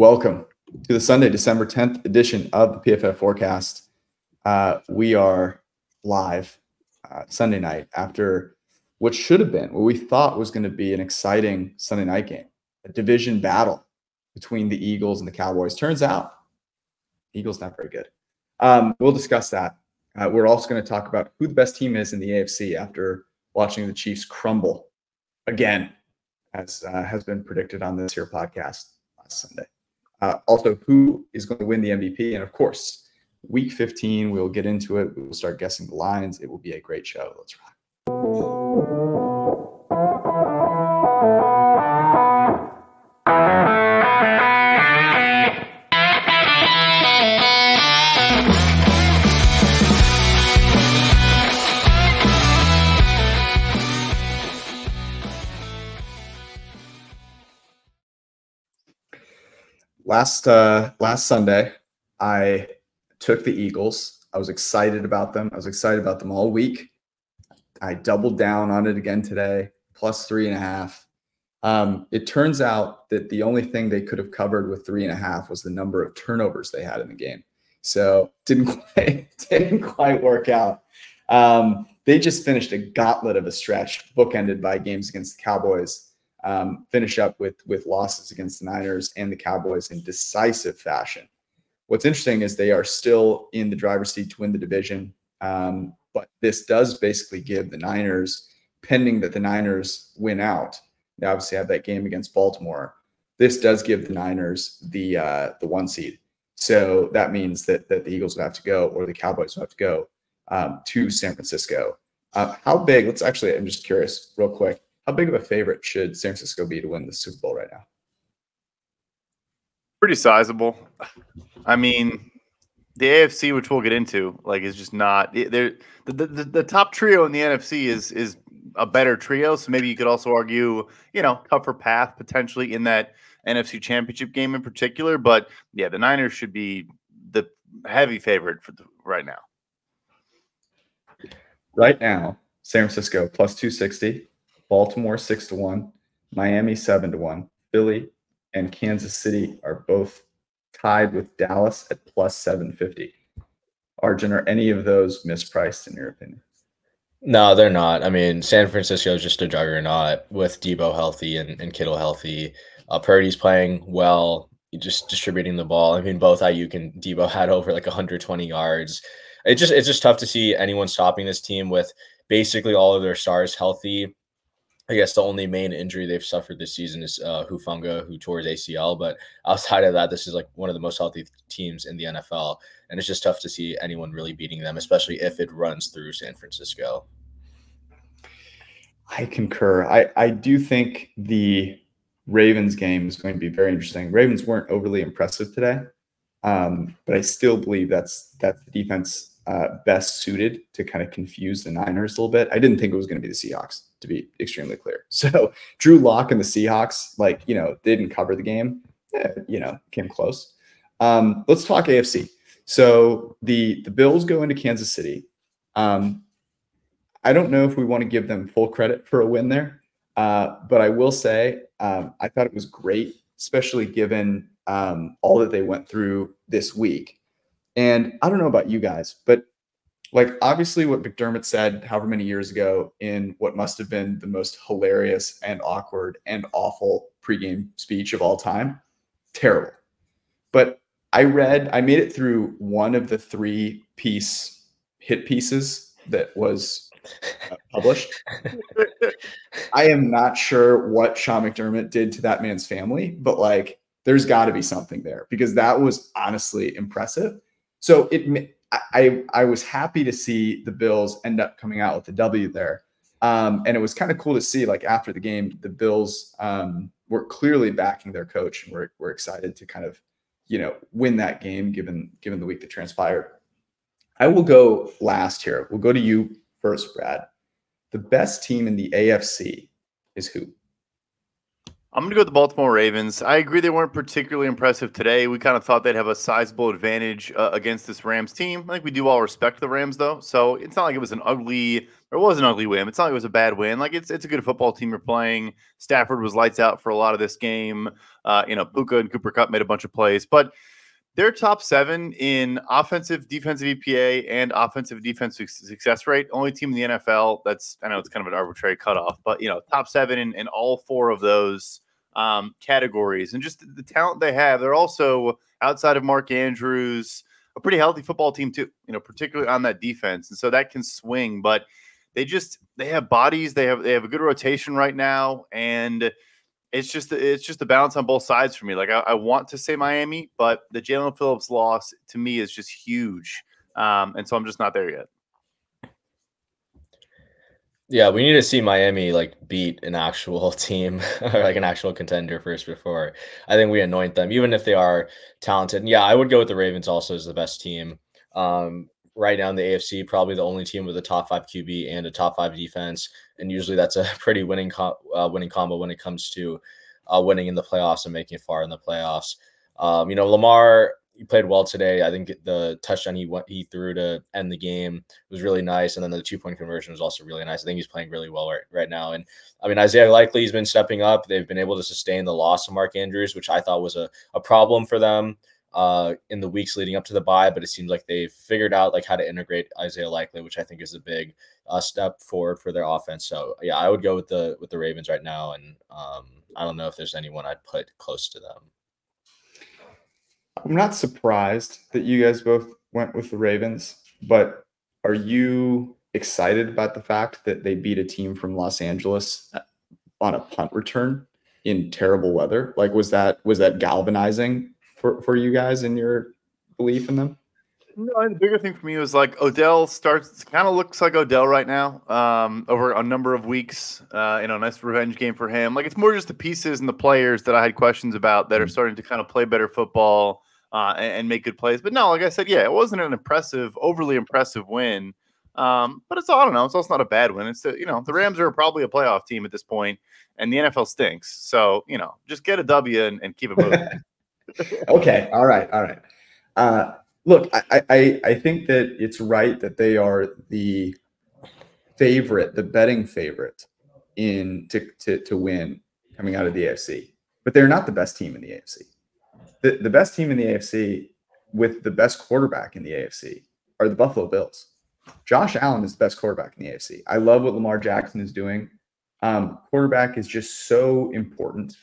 Welcome to the Sunday, December 10th edition of the PFF Forecast. Uh, we are live uh, Sunday night after what should have been, what we thought was going to be an exciting Sunday night game, a division battle between the Eagles and the Cowboys. Turns out, Eagles not very good. Um, we'll discuss that. Uh, we're also going to talk about who the best team is in the AFC after watching the Chiefs crumble again, as uh, has been predicted on this here podcast last Sunday. Uh, also, who is going to win the MVP? And of course, week 15, we'll get into it. We'll start guessing the lines. It will be a great show. Let's rock. Last uh, last Sunday, I took the Eagles. I was excited about them. I was excited about them all week. I doubled down on it again today, plus three and a half. Um, it turns out that the only thing they could have covered with three and a half was the number of turnovers they had in the game. So didn't quite didn't quite work out. Um, they just finished a gauntlet of a stretch, bookended by games against the Cowboys um, finish up with with losses against the Niners and the Cowboys in decisive fashion. What's interesting is they are still in the driver's seat to win the division, um, but this does basically give the Niners, pending that the Niners win out. They obviously have that game against Baltimore. This does give the Niners the uh, the one seed. So that means that that the Eagles would have to go, or the Cowboys would have to go um, to San Francisco. Uh, how big? Let's actually. I'm just curious, real quick. How big of a favorite should San Francisco be to win the Super Bowl right now? Pretty sizable. I mean, the AFC, which we'll get into, like is just not eh, there. The, the, the top trio in the NFC is is a better trio. So maybe you could also argue, you know, tougher path potentially in that NFC Championship game in particular. But yeah, the Niners should be the heavy favorite for the, right now. Right now, San Francisco plus two sixty. Baltimore six to one, Miami seven to one, Philly and Kansas City are both tied with Dallas at plus seven fifty. Arjun, are any of those mispriced in your opinion? No, they're not. I mean, San Francisco is just a juggernaut with Debo healthy and, and Kittle healthy. Uh, Purdy's playing well, just distributing the ball. I mean, both Aiyuk and Debo had over like 120 yards. It just it's just tough to see anyone stopping this team with basically all of their stars healthy I guess the only main injury they've suffered this season is uh, Hufanga, who tore his ACL. But outside of that, this is like one of the most healthy teams in the NFL, and it's just tough to see anyone really beating them, especially if it runs through San Francisco. I concur. I I do think the Ravens game is going to be very interesting. Ravens weren't overly impressive today, um, but I still believe that's that's the defense uh, best suited to kind of confuse the Niners a little bit. I didn't think it was going to be the Seahawks, to be extremely clear. So Drew Lock and the Seahawks, like you know, they didn't cover the game. Eh, you know, came close. Um, let's talk AFC. So the the Bills go into Kansas City. Um, I don't know if we want to give them full credit for a win there, uh, but I will say um, I thought it was great, especially given um, all that they went through this week. And I don't know about you guys, but like obviously what McDermott said however many years ago in what must have been the most hilarious and awkward and awful pregame speech of all time, terrible. But I read, I made it through one of the three piece hit pieces that was uh, published. I am not sure what Sean McDermott did to that man's family, but like there's got to be something there because that was honestly impressive. So it, I, I was happy to see the Bills end up coming out with the W there. Um, and it was kind of cool to see, like after the game, the Bills um, were clearly backing their coach, and we're, we're excited to kind of, you know, win that game given given the week that transpired. I will go last here. We'll go to you first, Brad. The best team in the AFC is who? I'm going to go with the Baltimore Ravens. I agree they weren't particularly impressive today. We kind of thought they'd have a sizable advantage uh, against this Rams team. I think we do all respect the Rams though, so it's not like it was an ugly it was an ugly win. It's not like it was a bad win. Like it's it's a good football team you're playing. Stafford was lights out for a lot of this game. Uh, you know, Puka and Cooper Kupp made a bunch of plays, but they're top seven in offensive defensive EPA and offensive defensive success rate. Only team in the NFL that's I know it's kind of an arbitrary cutoff, but you know top seven in, in all four of those um, categories and just the talent they have. They're also outside of Mark Andrews a pretty healthy football team too. You know particularly on that defense, and so that can swing, but they just they have bodies. They have they have a good rotation right now and it's just it's just a balance on both sides for me. Like I, I want to say Miami, but the Jaelan Phillips loss to me is just huge, um, and so I'm just not there yet. Yeah, we need to see Miami like beat an actual team or like an actual contender first before I think we anoint them, even if they are talented. And yeah, I would go with the Ravens also as the best team. Um, right now in the AFC, probably the only team with a top five QB and a top five defense, and usually that's a pretty winning co- uh, winning combo when it comes to uh, winning in the playoffs and making it far in the playoffs. Um, you know, Lamar he played well today. I think the touchdown he went he threw to end the game was really nice, and then the two point conversion was also really nice. I think he's playing really well right, right now. And I mean, Isaiah Likely has been stepping up. They've been able to sustain the loss of Mark Andrews, which I thought was a, a problem for them uh, in the weeks leading up to the bye, but it seems like they've figured out like how to integrate Isaiah Likely, which I think is a big uh, step forward for their offense. So yeah, I would go with the with the Ravens right now, and um, I don't know if there's anyone I'd put close to them. I'm not surprised that you guys both went with the Ravens, but are you excited about the fact that they beat a team from Los Angeles uh, on a punt return in terrible weather? Like was that was that galvanizing for for you guys and your belief in them? No, the bigger thing for me was like Odell starts kind of looks like Odell right now. Um, over a number of weeks, uh, you know, nice revenge game for him. Like it's more just the pieces and the players that I had questions about that are mm-hmm. starting to kind of play better football uh, and, and, make good plays. But no, like I said, yeah, it wasn't an impressive, overly impressive win. Um, but it's all I don't know, it's also not a bad win. It's the, you know the Rams are probably a playoff team at this point, and the NFL stinks. So you know, just get a W and, and keep it moving. okay. All right. All right. Uh, look, I, I, I think that it's right that they are the favorite, the betting favorite in to, to, to win coming out of the AFC, but they're not the best team in the AFC. The, the best team in the AFC with the best quarterback in the AFC are the Buffalo Bills. Josh Allen is the best quarterback in the AFC. I love what Lamar Jackson is doing. Um, quarterback is just so important.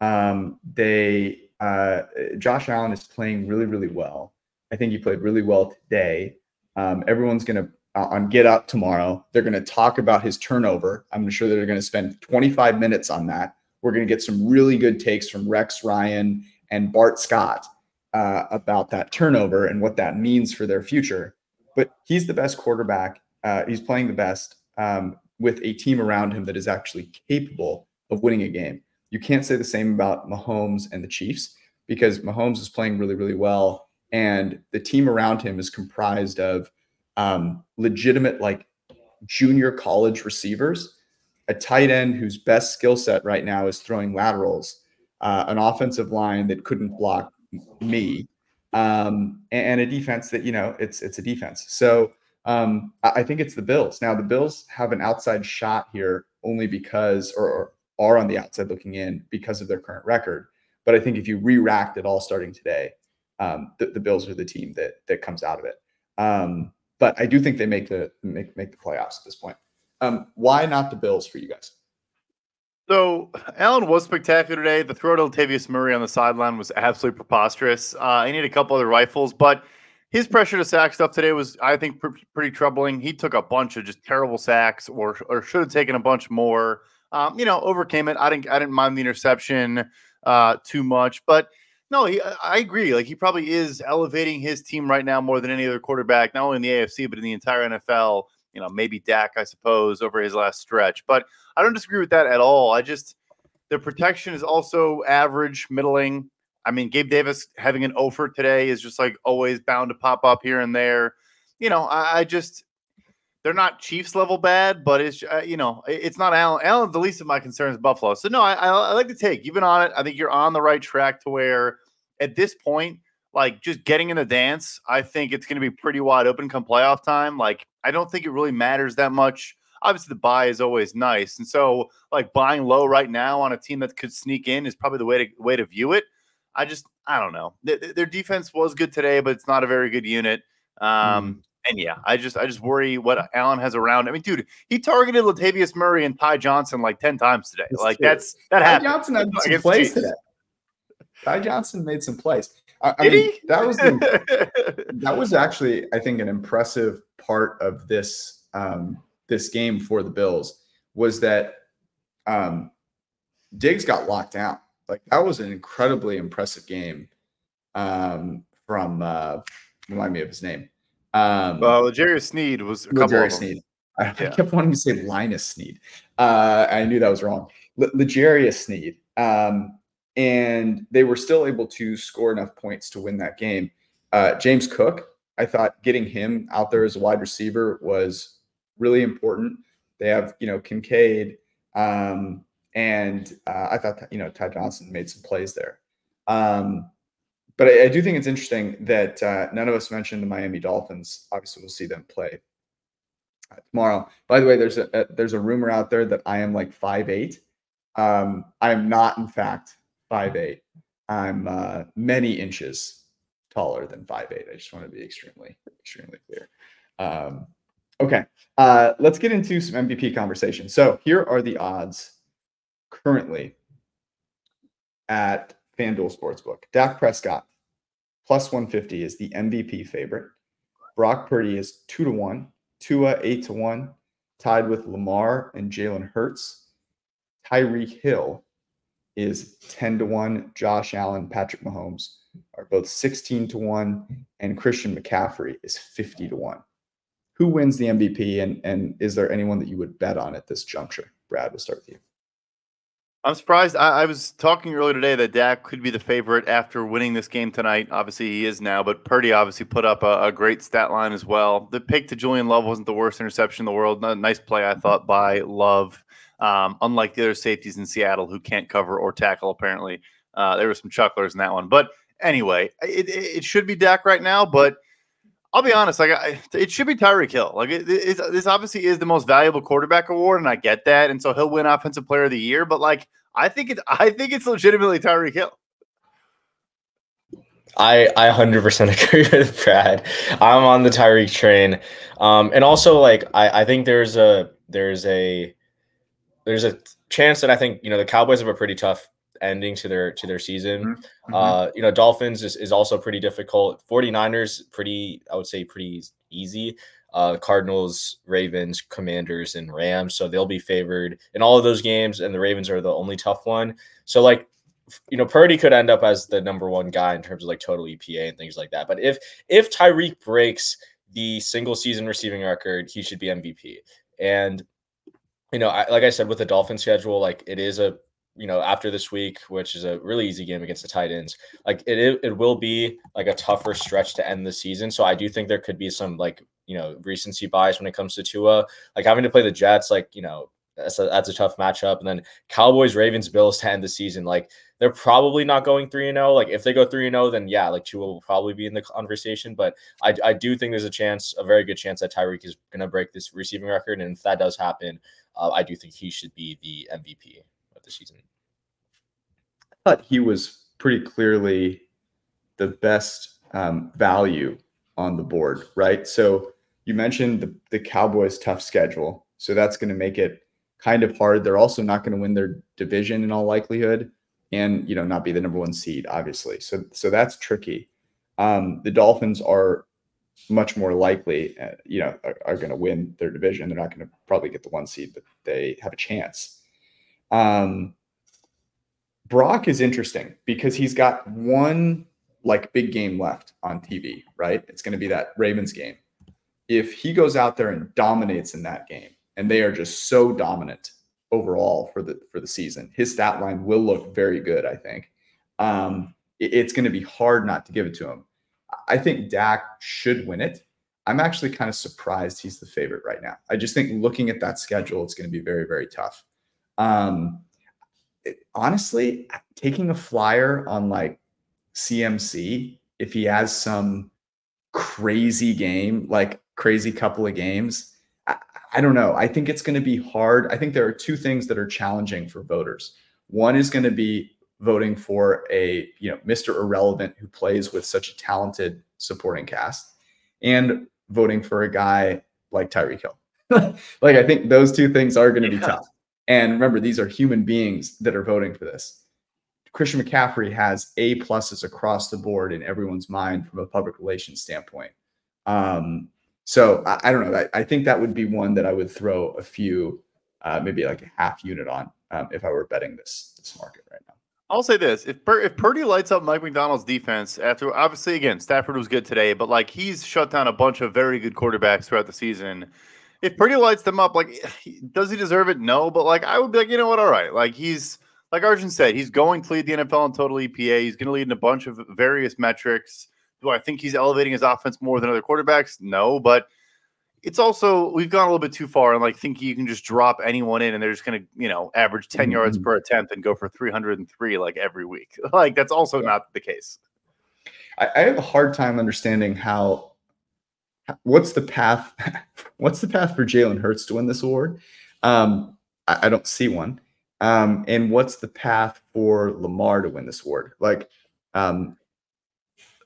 Um, they uh, Josh Allen is playing really, really well. I think he played really well today. Um, everyone's going to, uh, on Get Up tomorrow, they're going to talk about his turnover. I'm sure they're going to spend 25 minutes on that. We're going to get some really good takes from Rex Ryan and Bart Scott uh, about that turnover and what that means for their future. But he's the best quarterback. Uh, he's playing the best um, with a team around him that is actually capable of winning a game. You can't say the same about Mahomes and the Chiefs because Mahomes is playing really, really well. And the team around him is comprised of um, legitimate, like junior college receivers, a tight end whose best skill set right now is throwing laterals, uh, an offensive line that couldn't block me, um, and, a defense that, you know, it's, it's a defense. So um, I think it's the Bills. Now, the Bills have an outside shot here only because, or, or are on the outside looking in because of their current record. But I think if you re-racked it all starting today, um, the, the, Bills are the team that that comes out of it. Um, but I do think they make the make make the playoffs at this point. Um, why not the Bills for you guys? So Allen was spectacular today. The throw to Latavius Murray on the sideline was absolutely preposterous. Uh, he needed a couple other rifles, but his pressure to sack stuff today was, I think, pr- pretty troubling. He took a bunch of just terrible sacks, or or should have taken a bunch more um, you know, overcame it. I didn't I didn't mind the interception uh, too much, but no, he, I agree. Like he probably is elevating his team right now more than any other quarterback, not only in the AFC but in the entire NFL. You know, maybe Dak, I suppose, over his last stretch. But I don't disagree with that at all. I just the protection is also average, middling. I mean, Gabe Davis having an offer today is just like always bound to pop up here and there. You know, I, I just they're not Chiefs level bad, but it's uh, you know it's not Allen. Allen's the least of my concerns. Buffalo. So no, I, I, I like the take. You've been on it. I think you're on the right track to where at this point, like just getting in the dance, I think it's going to be pretty wide open come playoff time. Like I don't think it really matters that much. Obviously, the buy is always nice, and so like buying low right now on a team that could sneak in is probably the way to way to view it. I just I don't know. Their, defense was good today, but it's not a very good unit. Um, mm. And yeah, I just I just worry what Allen has around. I mean, dude, he targeted Latavius Murray and Ty Johnson like ten times today. That's like true. that's that Ty happened. Johnson had some plays today. Ty Johnson made some plays. I, I mean, that was the, that was actually I think an impressive part of this um, this game for the Bills was that um, Diggs got locked down. Like that was an incredibly impressive game um, from uh, remind me of his name. Um, well, L'Jarius Sneed was a couple L'Jarius Sneed. I, yeah. I, kept wanting to say Linus Sneed. Uh, I knew that was wrong. L- L'Jarius Sneed. Um, and they were still able to score enough points to win that game. Uh, James Cook, I thought getting him out there as a wide receiver was really important. They have, you know, Kincaid, um, and uh, I thought, you know, Ty Johnson made some plays there. Um, but I, I, do think it's interesting that uh, none of us mentioned the Miami Dolphins. Obviously, we'll see them play uh, tomorrow. By the way, there's a, a, there's a rumor out there that I am like five eight. Um, I am not, in fact, five eight. I'm uh, many inches taller than five eight. I just want to be extremely extremely clear. Um, okay, uh, let's get into some MVP conversation. So here are the odds currently at FanDuel Sportsbook. Dak Prescott plus 150 is the MVP favorite. Brock Purdy is two to one. Tua eight to one, tied with Lamar and Jalen Hurts. Tyreek Hill is 10 to 1. Josh Allen, Patrick Mahomes are both 16 to 1. And Christian McCaffrey is 50 to 1. Who wins the MVP? And, and is there anyone that you would bet on at this juncture? Brad, we'll start with you. I'm surprised. I, I, was talking earlier today that Dak could be the favorite after winning this game tonight. Obviously, he is now, but Purdy obviously put up a, a great stat line as well. The pick to Julian Love wasn't the worst interception in the world. Nice play, I thought, by Love. Um, unlike the other safeties in Seattle who can't cover or tackle, apparently. Uh, there were some chucklers in that one. But anyway, it, it should be Dak right now, but – I'll be honest. Like, I, it should be Tyreek Hill. Like, it, this obviously is the most valuable quarterback award, and I get that, and so he'll win Offensive Player of the Year. But like, I think it's, I think it's legitimately Tyreek Hill. I I hundred percent agree with Brad. I'm on the Tyreek train, um, and also like I I think there's a there's a there's a chance that I think you know the Cowboys have a pretty tough ending to their to their season. Mm-hmm. mm-hmm. Uh, you know, Dolphins is, is also pretty difficult. 49ers, pretty, I would say pretty easy. Uh, Cardinals, Ravens, Commanders, and Rams. So they'll be favored in all of those games, and the Ravens are the only tough one. So like you know, Purdy could end up as the number one guy in terms of like total EPA and things like that. But if if Tyreek breaks the single season receiving record, he should be MVP. And you know, I, like I said, with the Dolphin schedule, like it is a you know, after this week, which is a really easy game against the Titans, like it, it, will be like a tougher stretch to end the season. So I do think there could be some like, you know, recency bias when it comes to Tua, like having to play the Jets, like, you know, that's a, that's a tough matchup. And then Cowboys, Ravens, Bills to end the season. Like they're probably not going 3 and 0. Like if they go 3 and 0, then yeah, like Tua will probably be in the conversation. But I, I do think there's a chance, a very good chance that Tyreek is going to break this receiving record. And if that does happen, uh, I do think he should be the MVP season. I thought he was pretty clearly the best um, value on the board, right? So you mentioned the, the Cowboys' tough schedule. So that's going to make it kind of hard. They're also not going to win their division in all likelihood and, you know, not be the number one seed, obviously. So, so that's tricky. Um, the Dolphins are much more likely, uh, you know, are, are going to win their division. They're not going to probably get the one seed, but they have a chance. Um, Brock is interesting because he's got one like big game left on TV, right? It's going to be that Ravens game. If he goes out there and dominates in that game, and they are just so dominant overall for the for the season, his stat line will look very good. I think um, it, it's going to be hard not to give it to him. I think Dak should win it. I'm actually kind of surprised he's the favorite right now. I just think looking at that schedule, it's going to be very, very tough. Um, it, honestly, taking a flyer on like CMC, if he has some crazy game, like crazy couple of games, I, I don't know. I think it's going to be hard. I think there are two things that are challenging for voters. One is going to be voting for a you know Mr. Irrelevant who plays with such a talented supporting cast, and voting for a guy like Tyreek Hill. like I think those two things are going to be tough. And remember, these are human beings that are voting for this. Christian McCaffrey has A pluses across the board in everyone's mind from a public relations standpoint. Um, so I, I, don't know. I, I, think that would be one that I would throw a few, uh, maybe like a half unit on um, if I were betting this this market right now. I'll say this: if Pur- if Purdy lights up Mike Macdonald's defense after, obviously, again, Stafford was good today, but like he's shut down a bunch of very good quarterbacks throughout the season. If Purdy lights them up, like, does he deserve it? No, but like, I would be like, you know what? All right, like he's like Arjun said, he's going to lead the NFL in total EPA. He's going to lead in a bunch of various metrics. Do I think he's elevating his offense more than other quarterbacks? No, but it's also we've gone a little bit too far and like thinking you can just drop anyone in and they're just going to you know average 10 mm-hmm. yards per attempt and go for 303 like every week like that's also yeah. not the case I, I, have a hard time understanding how what's the path what's the path for jalen hurts to win this award um, I, I, don't see one um, and what's the path for lamar to win this award like um,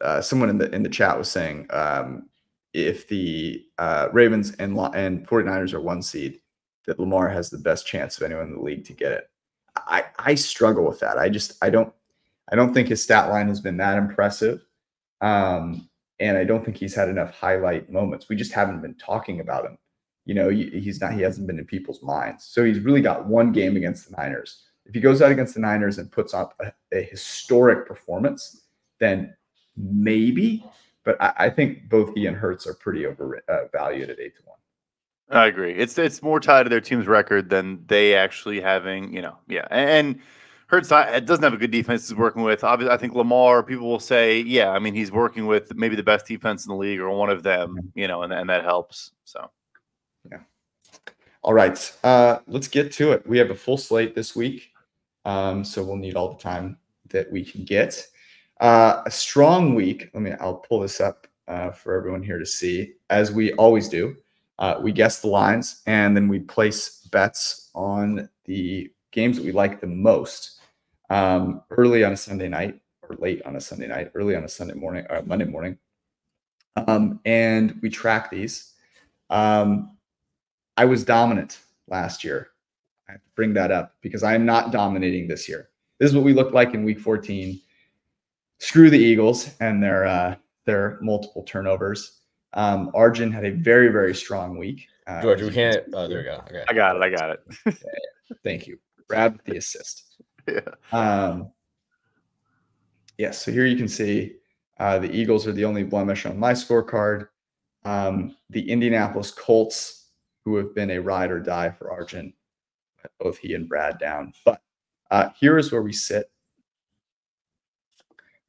uh, someone in the in the chat was saying um, if the uh, Ravens and and 49ers are one seed, that Lamar has the best chance of anyone in the league to get it. I I struggle with that. I just I don't I don't think his stat line has been that impressive. Um, and I don't think he's had enough highlight moments. We just haven't been talking about him. You know, he's not he hasn't been in people's minds. So he's really got one game against the Niners. If he goes out against the Niners and puts up a, a historic performance, then maybe but I, I think both he and Hurts are pretty overvalued uh, at eight to one. I agree. It's it's more tied to their team's record than they actually having, you know, yeah. And Hurts doesn't have a good defense he's working with. Obviously, I think Lamar, people will say, yeah, I mean, he's working with maybe the best defense in the league or one of them, you know, and, and that helps. So, yeah. All right. Uh, let's get to it. We have a full slate this week. Um, so we'll need all the time that we can get. Uh, a strong week. Let me. I'll pull this up uh, for everyone here to see, as we always do. Uh, we guess the lines, and then we place bets on the games that we like the most um, early on a Sunday night or late on a Sunday night, early on a Sunday morning or uh, Monday morning, um, and we track these. Um, I was dominant last year. I have to bring that up because I am not dominating this year. This is what we looked like in Week 14 screw the Eagles and their uh, their multiple turnovers. Um, Arjun had a very very strong week. Uh, George, we can't. Oh, there we go. Okay, I got it. I got it. Thank you, Brad, with the assist. Yeah. Um, yes. Yeah, so here you can see uh, the Eagles are the only blemish on my scorecard. Um, the Indianapolis Colts, who have been a ride or die for Arjun, both he and Brad down. But uh, here is where we sit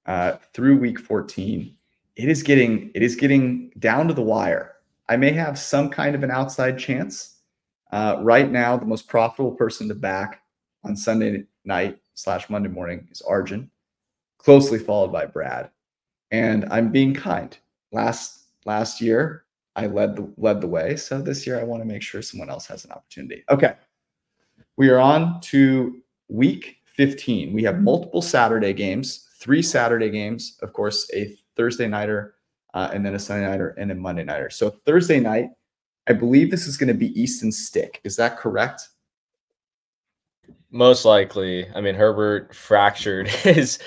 uh, through week 14, it is getting it is getting down to the wire. I may have some kind of an outside chance. Uh, right now, the most profitable person to back on Sunday night slash Monday morning is Arjun, closely followed by Brad. And I'm being kind. Last last year, I led the led the way. So this year, I want to make sure someone else has an opportunity. Okay, we are on to week 15. We have multiple Saturday games three Saturday games, of course, a Thursday nighter, uh, and then a Sunday nighter, and a Monday nighter. So Thursday night, I believe this is going to be Easton Stick. Is that correct? Most likely. I mean, Herbert fractured his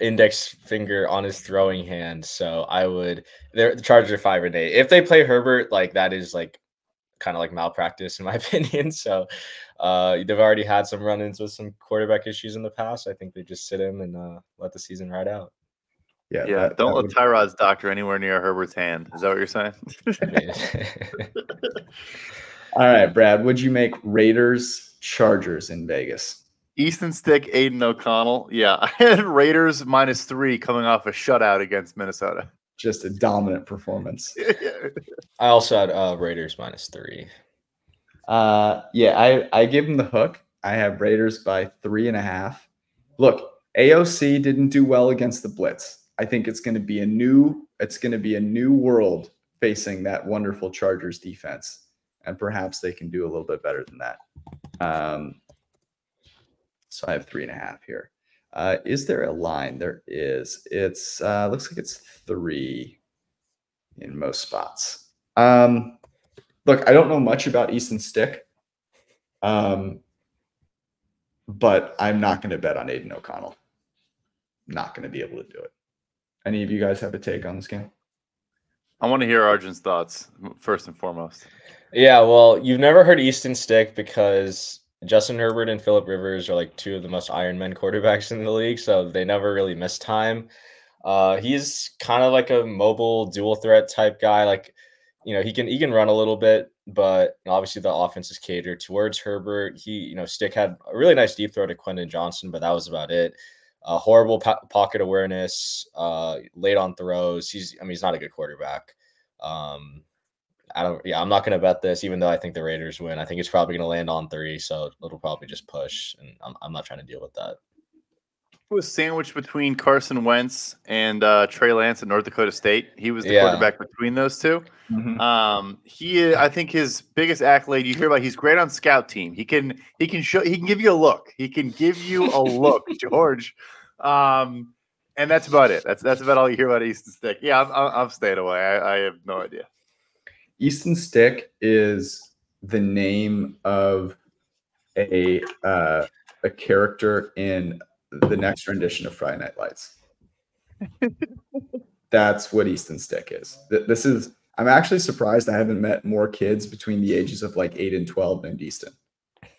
index finger on his throwing hand. So I would. They're the Chargers are five and eight. If they play Herbert, like that is like kind of like malpractice in my opinion. So uh, they've already had some run-ins with some quarterback issues in the past. I think they just sit him and uh, let the season ride out. Yeah, yeah. That, don't that let would... Tyrod's doctor anywhere near Herbert's hand. Is that what you're saying? All right, Brad. Would you make Raiders Chargers in Vegas? Easton Stick, Aidan O'Connell. Yeah, I had Raiders minus three coming off a shutout against Minnesota. just a dominant performance. I also had uh, Raiders minus three. Uh, yeah, I I give them the hook. I have Raiders by three and a half. Look, AOC didn't do well against the Blitz. I think it's going to be a new it's going to be a new world facing that wonderful Chargers defense, and perhaps they can do a little bit better than that. Um, so I have three and a half here. Uh, is there a line? There is. It's uh, looks like it's three in most spots. Um, look, I don't know much about Easton Stick, um, but I'm not going to bet on Aidan O'Connell. Not going to be able to do it. Any of you guys have a take on this game? I want to hear Arjun's thoughts first and foremost. Yeah, well, you've never heard Easton Stick because Justin Herbert and Philip Rivers are like two of the most Iron Men quarterbacks in the league, so they never really miss time. Uh, he's kind of like a mobile dual threat type guy. Like, you know, he can he can run a little bit, but obviously the offense is catered towards Herbert. He, you know, Stick had a really nice deep throw to Quentin Johnston, but that was about it. Uh, horrible po- pocket awareness, uh, late on throws. He's, I mean, he's not a good quarterback. Um, I don't. Yeah, I'm not going to bet this, even though I think the Raiders win. I think it's probably going to land on three, so it'll probably just push, and I'm, I'm not trying to deal with that. It was sandwiched between Carson Wentz and uh, Trey Lance at North Dakota State. He was the Yeah. quarterback between those 2 Um, he, I think, his biggest accolade you hear about. He's great on scout team. He can, he can show, he can give you a look. He can give you a look, George. Um, and that's about it. That's that's about all you hear about Easton Stick. Yeah, I'm, I'm, I'm staying away. I, I have no idea. Easton Stick is the name of a uh, a character in the next rendition of Friday Night Lights. That's what Easton Stick is. This is. I'm actually surprised I haven't met more kids between the ages of like eight and twelve named Easton.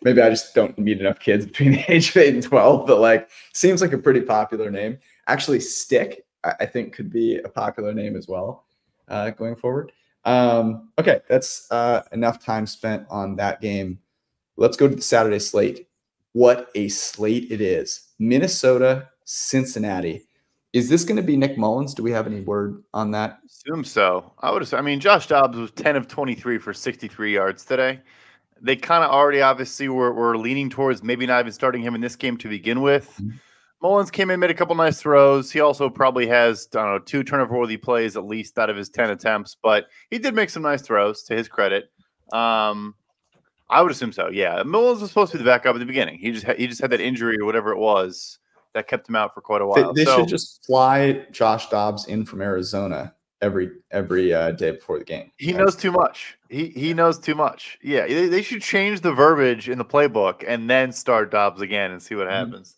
Maybe I just don't meet enough kids between the age of eight and twelve, but like seems like a pretty popular name. Actually, Stick I, I think could be a popular name as well uh, going forward. Um, okay, that's uh, enough time spent on that game. Let's go to the Saturday slate. What a slate it is! Minnesota, Cincinnati. Is this going to be Nick Mullens? Do we have any word on that? Assume so. I would. Assume, I mean, Josh Dobbs was ten of twenty-three for sixty-three yards today. They kind of already obviously were, were leaning towards maybe not even starting him in this game to begin with. Mhm. Mullens came in, made a couple nice throws. He also probably has I don't know two turnover-worthy plays at least out of his ten attempts, but he did make some nice throws to his credit. Um, I would assume so. Yeah, Mullens was supposed to be the backup at the beginning. He just had, he just had that injury or whatever it was that kept him out for quite a while. they so, should just fly Josh Dobbs in from Arizona every every uh, day before the game. He knows too much. He he knows too much. Yeah, they, they should change the verbiage in the playbook and then start Dobbs again and see what Mhm. happens.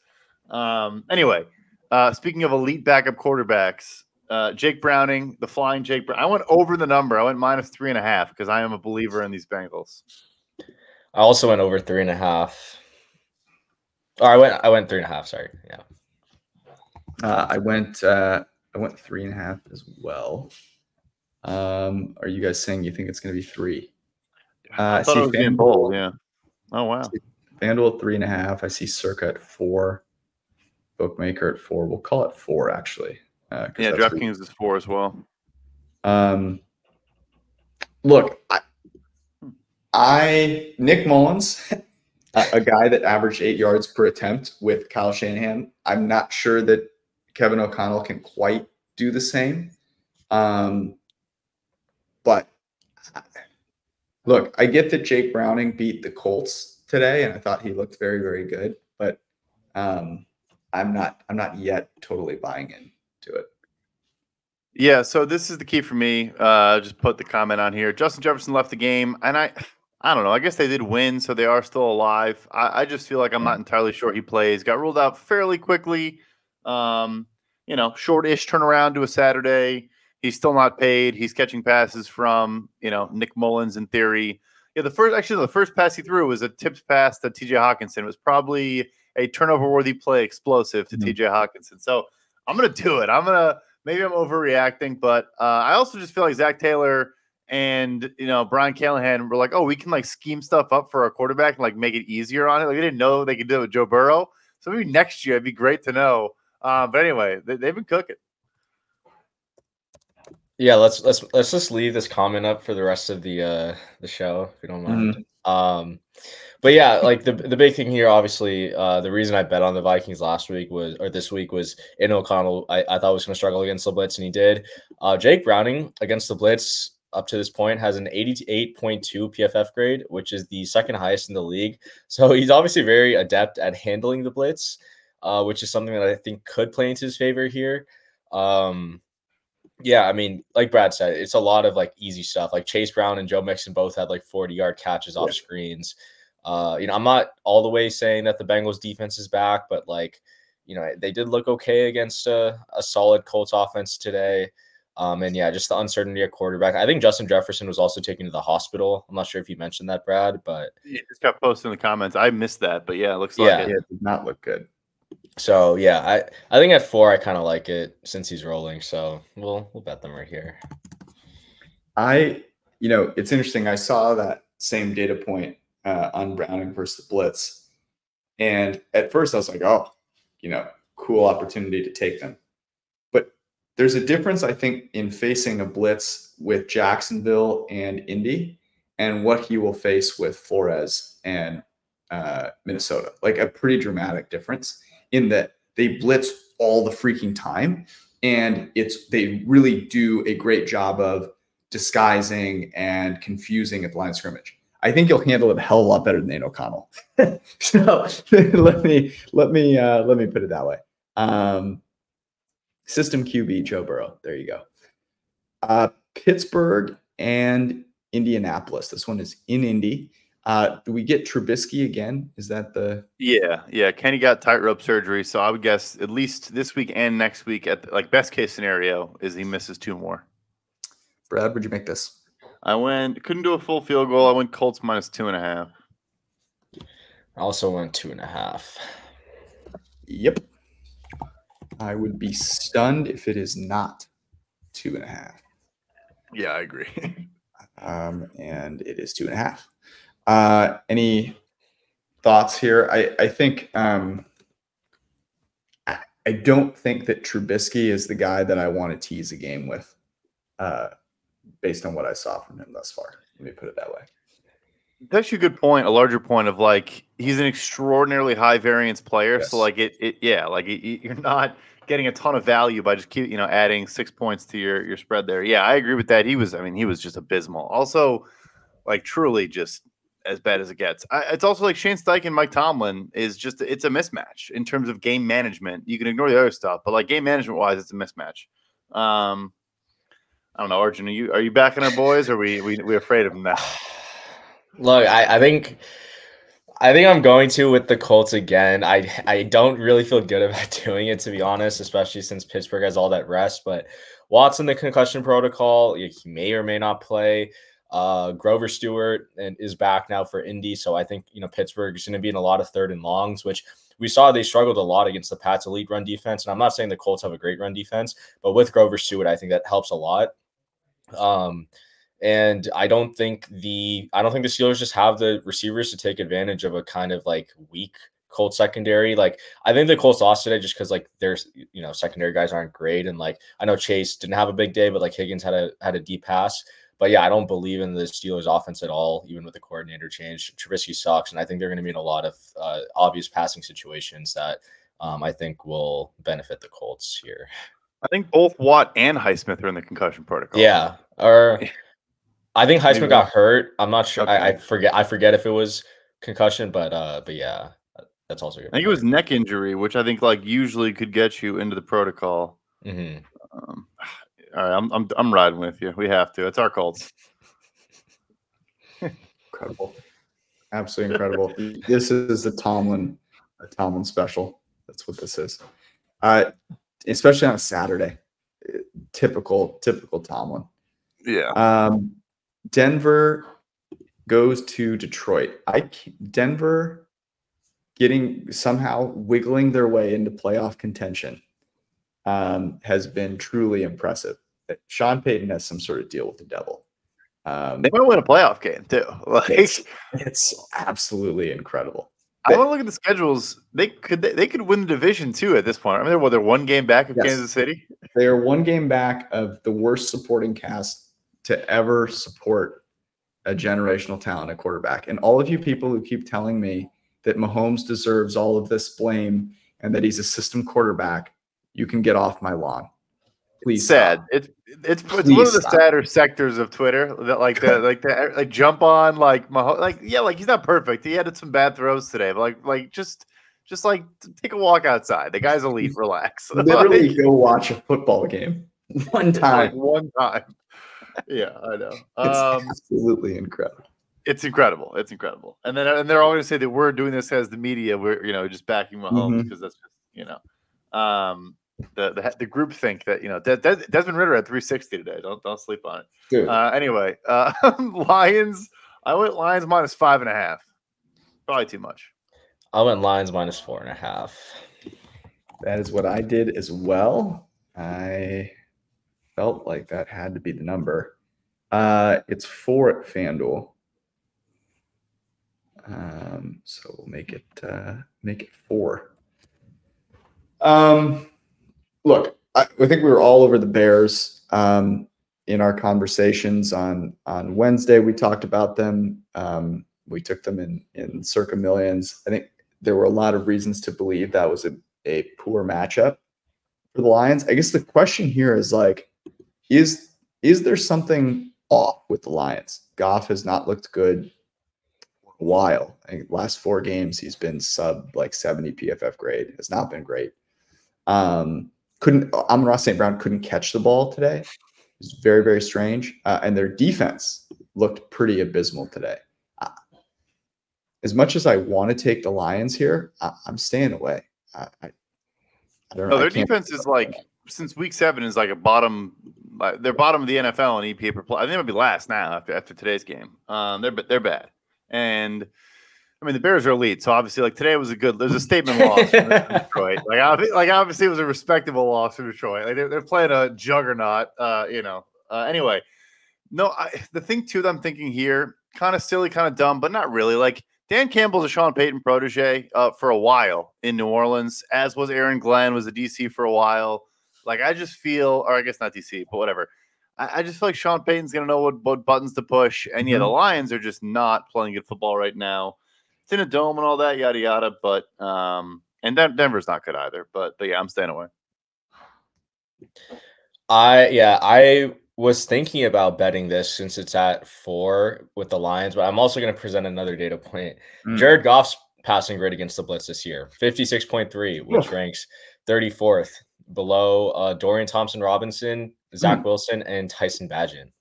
Um, anyway, uh, speaking of elite backup quarterbacks, uh, Jake Browning, the flying Jake Brown. I went over the number. I went minus three and a half because I am a believer in these Bengals. I also went over three and a half. Or I went I went three and a half. Sorry. Yeah. Uh, I went uh, I went three and a half as well. Um, are you guys saying you think it's going to be three? Uh, I I see it was FanDuel- bold. Yeah. Oh wow. FanDuel three and a half. I see Circa at four. Bookmaker at four. We'll call it four actually. Uh, Yeah, DraftKings is four as well. Um, look, I, I Nick Mullens, a, a guy that averaged eight yards per attempt with Kyle Shanahan. I'm not sure that Kevin O'Connell can quite do the same. Um, but look, I get that Jake Browning beat the Colts today, and I thought he looked very, very good. But um, I'm not, I'm not yet totally buying into it. Yeah, so this is the key for me. Uh, just put the comment on here. Justin Jefferson left the game, and I, I don't know. I guess they did win, so they are still alive. I, I just feel like I'm not entirely sure he plays. Got ruled out fairly quickly. Um, you know, short-ish turnaround to a Saturday. He's still not paid. He's catching passes from you know Nick Mullens in theory. Yeah, the first actually the first pass he threw was a tipped pass to T.J. Hockenson. It was probably a turnover-worthy play, explosive to Mhm. T.J. Hockenson. So I'm gonna do it. I'm gonna maybe I'm overreacting, but uh, I also just feel like Zac Taylor and you know Brian Callahan were like, oh, we can like scheme stuff up for our quarterback and like make it easier on it. Like they didn't know they could do it with Joe Burrow. So maybe next year it'd be great to know. Uh, but anyway, they, they've been cooking. Yeah, let's let's let's just leave this comment up for the rest of the uh the show if you don't mind. Mm-hmm. Um but yeah, like the the big thing here, obviously, uh the reason I bet on the Vikings last week was or this week was in O'Connell. I, I thought was gonna struggle against the Blitz and he did. Uh Jake Browning against the Blitz up to this point has an 88.2 PFF grade, which is the second highest in the league. So he's obviously very adept at handling the blitz, uh, which is something that I think could play into his favor here. Um, yeah, I mean, like Brad said, it's a lot of like easy stuff. Like Chase Brown and Joe Mixon both had like 40 yard catches off screens. Uh, you know, I'm not all the way saying that the Bengals defense is back, but like, you know, they did look okay against a, a solid Colts offense today. Um, and yeah, just the uncertainty at quarterback. I think Justin Jefferson was also taken to the hospital. I'm not sure if you mentioned that, Brad, but it just got posted in the comments. I missed that, but yeah, it looks like yeah, it. it did not look good. So yeah, I I think at four I kind of like it since he's rolling. So we'll we'll bet them right here. I you know it's interesting. I saw that same data point uh, on Browning versus the Blitz, and at first I was like, oh, you know, cool opportunity to take them. But there's a difference, I think, in facing a Blitz with Jacksonville and Indy, and what he will face with Flores and uh, Minnesota. Like a pretty dramatic difference in that they blitz all the freaking time and it's they really do a great job of disguising and confusing at the line of scrimmage. I think you'll handle it a hell of a lot better than Nate O'Connell. so let me let me uh, let me put it that way. Um, system QB Joe Burrow. There you go. Uh, Pittsburgh and Indianapolis. This one is in Indy. Uh, do we get Trubisky again? Is that the? Yeah, yeah. Kenny got tightrope surgery, so I would guess at least this week and next week. At the, like best case scenario is he misses two more. Brad, would you make this? I went couldn't do a full field goal. I went Colts minus two and a half. I also went two and a half. Yep. I would be stunned if it is not two and a half. Yeah, I agree. um, and it is two and a half. Uh, any thoughts here? I, I think um, I, I don't think that Trubisky is the guy that I want to tease a game with, uh, based on what I saw from him thus far. Let me put it that way. That's actually a good point. A larger point of like he's an extraordinarily high variance player. Yes. So like it, it yeah, like it, you're not getting a ton of value by just keep you know adding six points to your your spread there. Yeah, I agree with that. He was, I mean, he was just abysmal. Also, like truly just as bad as it gets. I, it's also like Shane Steichen and Mike Tomlin is just it's a mismatch in terms of game management. You can ignore the other stuff, but like game management wise, it's a mismatch. Um, I don't know, Arjun. Are you are you backing our boys, or are we we we afraid of them now? Look, I, I think I think I'm going to with the Colts again. I I don't really feel good about doing it to be honest, especially since Pittsburgh has all that rest. But Watson, the concussion protocol, he may or may not play. Uh, Grover Stewart and is back now for Indy, so I think you know Pittsburgh is going to be in a lot of third and longs, which we saw they struggled a lot against the Pats' elite run defense. And I'm not saying the Colts have a great run defense, but with Grover Stewart, I think that helps a lot. Um, and I don't think the I don't think the Steelers just have the receivers to take advantage of a kind of like weak Colts secondary. Like I think the Colts lost today just because like there's you know secondary guys aren't great, and like I know Chase didn't have a big day, but like Higgins had a had a deep pass. But yeah, I don't believe in the Steelers offense at all, even with the coordinator change. Trubisky sucks, and I think they're going to be in a lot of uh, obvious passing situations that um, I think will benefit the Colts here. I think both Watt and Highsmith are in the concussion protocol. Yeah, or I think Highsmith got hurt. I'm not sure. Okay. I, I, forget. I forget if it was concussion, but uh, but yeah, that's also. Good. I think it was neck injury, which I think like usually could get you into the protocol. Mm-hmm. Um, all right, I'm I'm I'm riding with you. We have to. It's our Colts. incredible, absolutely incredible. this is the Tomlin, a Tomlin special. That's what this is. Uh, especially on a Saturday. Typical, typical Tomlin. Yeah. Um, Denver goes to Detroit. I Denver getting somehow wiggling their way into playoff contention um, has been truly impressive. Sean Payton has some sort of deal with the devil. Um, they might win a playoff game too. Like it's, it's absolutely incredible. I want to look at the schedules. They could they, they could win the division too at this point. I mean, they're, well, they're one game back of Yes. Kansas City. They are one game back of the worst supporting cast to ever support a generational talent at quarterback. And all of you people who keep telling me that Mahomes deserves all of this blame and that he's a system quarterback, you can get off my lawn. Please. sad. stop. It's it's it's one of the stop. sadder sectors of Twitter that like the like the like jump on like Maho- like yeah like he's not perfect. He had some bad throws today, but like like just just like take a walk outside. The guy's elite. Relax. Literally Like, go watch a football game one time. one time. Yeah, I know. It's Um, absolutely incredible. it's incredible. It's incredible. And then and they're all going to say that we're doing this as the media. We're you know just backing Mahomes because that's just you know um the the the group think that you know Des- Des- Desmond Ridder at 360 today. Don't don't sleep on it. Dude, Uh, anyway, uh, Lions. I went Lions minus five and a half. Probably too much. I went Lions minus four and a half. that is what I did as well. I felt like that had to be the number. Uh, it's four at FanDuel. Um, so we'll make it uh, make it four. Um, look, I, I think we were all over the Bears um, in our conversations on on Wednesday. We talked about them. Um, we took them in in circa millions. I think there were a lot of reasons to believe that was a, a poor matchup for the Lions. I guess the question here is like, is is there something off with the Lions? Goff has not looked good for a while. Last four games he's been sub like 70 PFF grade. Has not been great. Um, couldn't Amon-Ra St. Brown couldn't catch the ball today. It's very very strange. Uh, and their defense looked pretty abysmal today. Uh, as much as I want to take the Lions here, I, I'm staying away. I, I, I don't know. No, their defense is like since week seven is like a bottom. Uh, they're bottom of the NFL in EPA per play. I think they'll be last now after after today's game. Um, they're they're bad, and I mean the Bears are elite. So obviously, like today was a good. There's a statement loss from Detroit. Like obvi- like obviously it was a respectable loss for Detroit. Like they're, they're playing a juggernaut. Uh, you know. Uh, anyway, no. I, the thing too that I'm thinking here, kind of silly, kind of dumb, but not really. Like Dan Campbell's a Sean Payton protege uh, for a while in New Orleans, as was Aaron Glenn, was a DC for a while. Like I just feel, or I guess not DC, but whatever. I, I just feel like Sean Payton's gonna know what, what buttons to push, and yeah, the Lions are just not playing good football right now. It's in a dome and all that, yada yada. But um, and Den- Denver's not good either. But but yeah, I'm staying away. I yeah, I was thinking about betting this since it's at four with the Lions, but I'm also going to present another data point. Mm. Jared Goff's passing grade against the blitz this year, 56.3, which Oof. ranks 34th below uh, Dorian Thompson Robinson, Zach Wilson, and Tyson Bagent.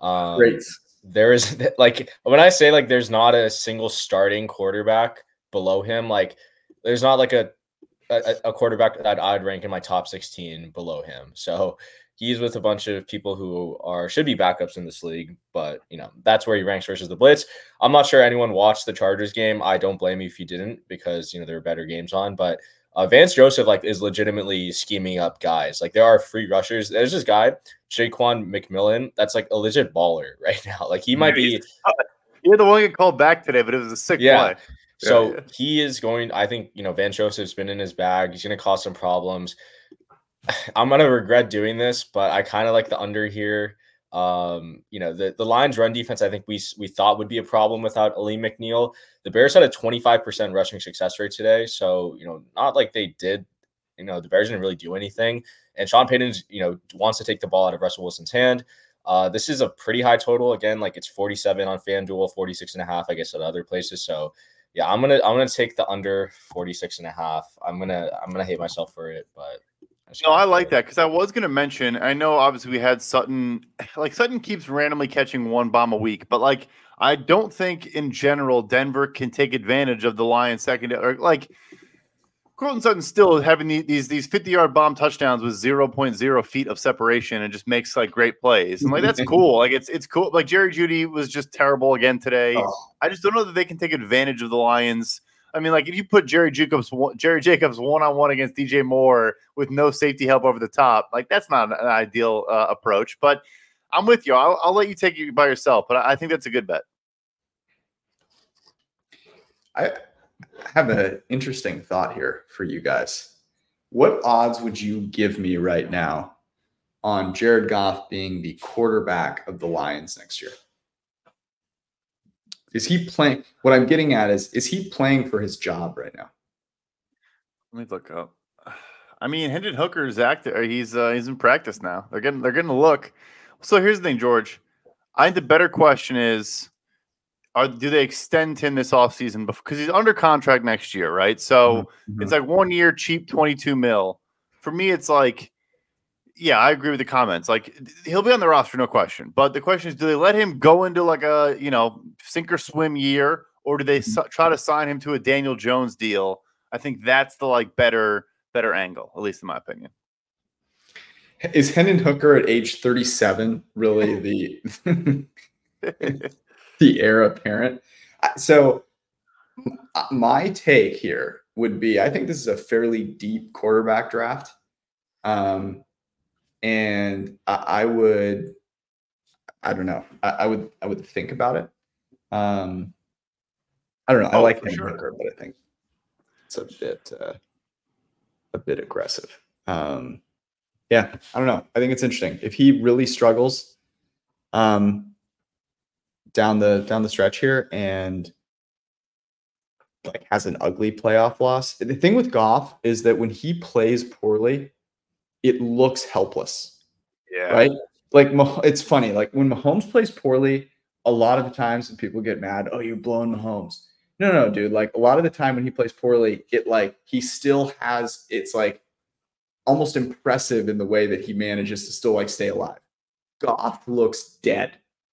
Um, Great. There is like when I say like there's not a single starting quarterback below him, like there's not like a a, a quarterback that I'd rank in my top 16 below him. So he's with a bunch of people who are should be backups in this league, but you know that's where he ranks versus the blitz. I'm not sure anyone watched the Chargers game. I don't blame you if you didn't because you know there were better games on, but. Uh, Vance Joseph like is legitimately scheming up guys. Like there are free rushers. There's this guy, Ja'Quan McMillian, that's like a legit baller right now. Like he might be You're the one get called back today, but it was a sick Yeah. play. so yeah. he is going. I think you know Van Joseph's been in his bag. He's going to cause some problems. I'm going to regret doing this, but I kind of like the under here. Um, you know the the Lions' run defense. I think we we thought would be a problem without Alim McNeill. The Bears had a 25% rushing success rate today, so you know not like they did. You know the Bears didn't really do anything, and Sean Payton's you know wants to take the ball out of Russell Wilson's hand. Uh, this is a pretty high total. Again, like it's 47 on FanDuel, 46 and a half, I guess, at other places. So yeah, I'm gonna I'm gonna take the under 46 and a half. I'm gonna I'm gonna hate myself for it, but No, I like that because I was going to mention. I know obviously we had Sutton. Like Sutton keeps randomly catching one bomb a week, but like I don't think in general Denver can take advantage of the Lions secondary. Or like Courtland Sutton still having the- these these fifty yard bomb touchdowns with zero point zero feet of separation and just makes like great plays. And like that's cool. Like it's it's cool. Like Jerry Jeudy was just terrible again today. Oh, I just don't know that they can take advantage of the Lions. I mean, like if you put Jerry Jacobs Jerry Jacobs one on one against DJ Moore with no safety help over the top, like that's not an ideal uh, approach. But I'm with you. I'll, I'll let you take it by yourself, but I, I think that's a good bet. I have an interesting thought here for you guys. What odds would you give me right now on Jared Goff being the quarterback of the Lions next year? Is he playing? What I'm getting at is, is he playing for his job right now? Let me look up. I mean, Hendon Hooker is active. He's uh, he's in practice now. They're getting they're getting a look. So here's the thing, George. I think the better question is, are do they extend him this offseason because he's under contract next year, right? So Mhm. it's like one year, cheap, twenty two mil. For me, it's like, yeah, I agree with the comments. Like he'll be on the roster, no question. But the question is, do they let him go into like a you know sink or swim year, or do they Mhm. s- try to sign him to a Daniel Jones deal? I think that's the like better better angle, at least in my opinion. Is Hendon Hooker at age 37 really the the heir apparent? So my take here would be I think this is a fairly deep quarterback draft. Um, and I, I would I don't know. I, I would I would think about it. Um I don't know. I Oh, like for Hendon sure. But I think it's a bit uh, a bit aggressive. Um yeah, I don't know. I think it's interesting. If he really struggles um down the down the stretch here and like has an ugly playoff loss. The thing with Goff is that when he plays poorly, it looks helpless, yeah. right? Like it's funny. Like when Mahomes plays poorly, a lot of the times when people get mad, oh, you're blowing Mahomes. No, no, dude. Like a lot of the time when he plays poorly, it like he still has. It's like almost impressive in the way that he manages to still like stay alive. Goff looks dead.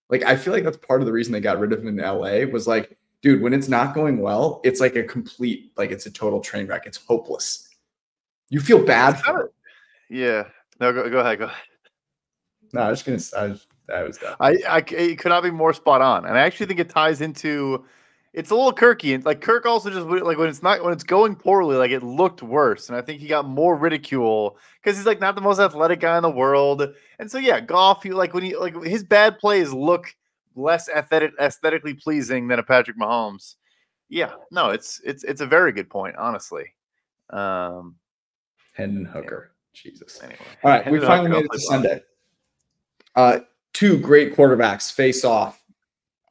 Like I feel like that's part of the reason they got rid of him in LA was like, dude, when it's not going well, it's like a complete, like it's a total train wreck. It's hopeless. You feel bad for him. Yeah. No, go, go ahead. Go ahead. No, I was just gonna. I was. I was done. I. it could not be more spot on, and I actually think it ties into. It's a little Kirky, and like Kirk also just like when it's not when it's going poorly, like it looked worse, and I think he got more ridicule because he's like not the most athletic guy in the world, and so yeah, Goff. You like when he like his bad plays look less aesthetic, aesthetically pleasing than a Patrick Mahomes. Yeah, no, it's it's it's a very good point, honestly. Um, Hendon Hooker. Jesus. anyway, All right, we finally made it to. Sunday. Uh, two great quarterbacks face off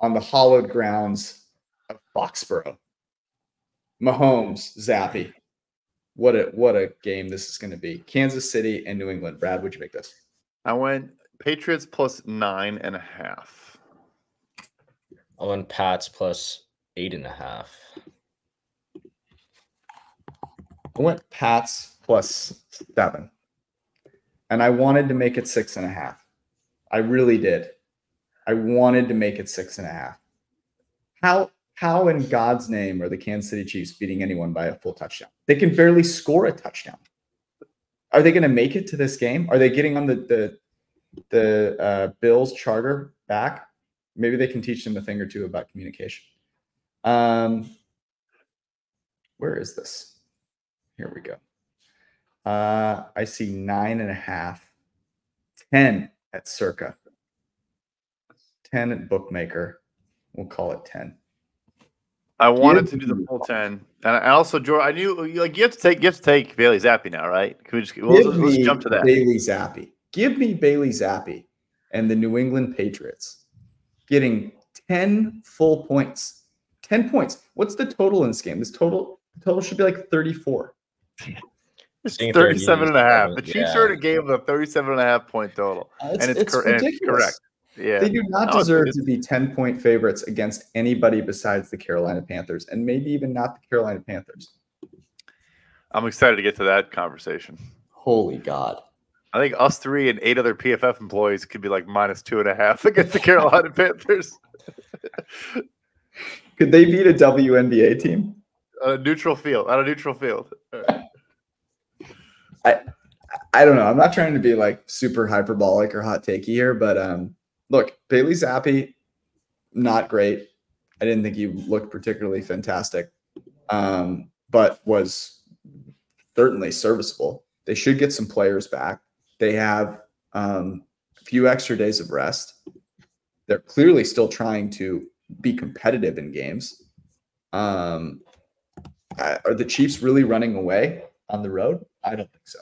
on the hollowed grounds of Foxborough. Mahomes, Zappe. What a what a game this is going to be. Kansas City and New England. Brad, would you make this? I went Patriots plus nine and a half. I went Pats plus eight and a half. I went Pats plus seven, and I wanted to make it six and a half. I really did. I wanted to make it six and a half. How how in God's name are the Kansas City Chiefs beating anyone by a full touchdown? They can barely score a touchdown. Are they going to make it to this game? Are they getting on the the the uh, Bills charter back? Maybe they can teach them a thing or two about communication. Um, where is this? Here we go. Uh, I see nine and a half, 10 at Circa, 10 at Bookmaker. We'll call it 10. I wanted to do the full ten, and I also, George, I knew like you have to take you have to take Bailey Zappe now, right? Can we just well, let's, Give let's me jump to that? Bailey Zappe. Give me Bailey Zappe and the New England Patriots getting 10 full points. 10 points. What's the total in this game? This total the total should be like 34. It's 37 and a half. The Chiefs yeah. started a game with a 37 and a half point total. Uh, it's, it's it's cor- and it's correct. Yeah. They do not No, deserve to be 10 point favorites against anybody besides the Carolina Panthers, and maybe even not the Carolina Panthers. I'm excited to get to that conversation. Holy God. I think us three and eight other PFF employees could be like minus two and a half against the Carolina Panthers. Could they beat a WNBA team? On a neutral field. On a neutral field. I I don't know. I'm not trying to be like super hyperbolic or hot takey here, but um, look, Bailey Zappe, not great. I didn't think he looked particularly fantastic, um, but was certainly serviceable. They should get some players back. They have um, a few extra days of rest. They're clearly still trying to be competitive in games. Um, are the Chiefs really running away on the road? I don't think so.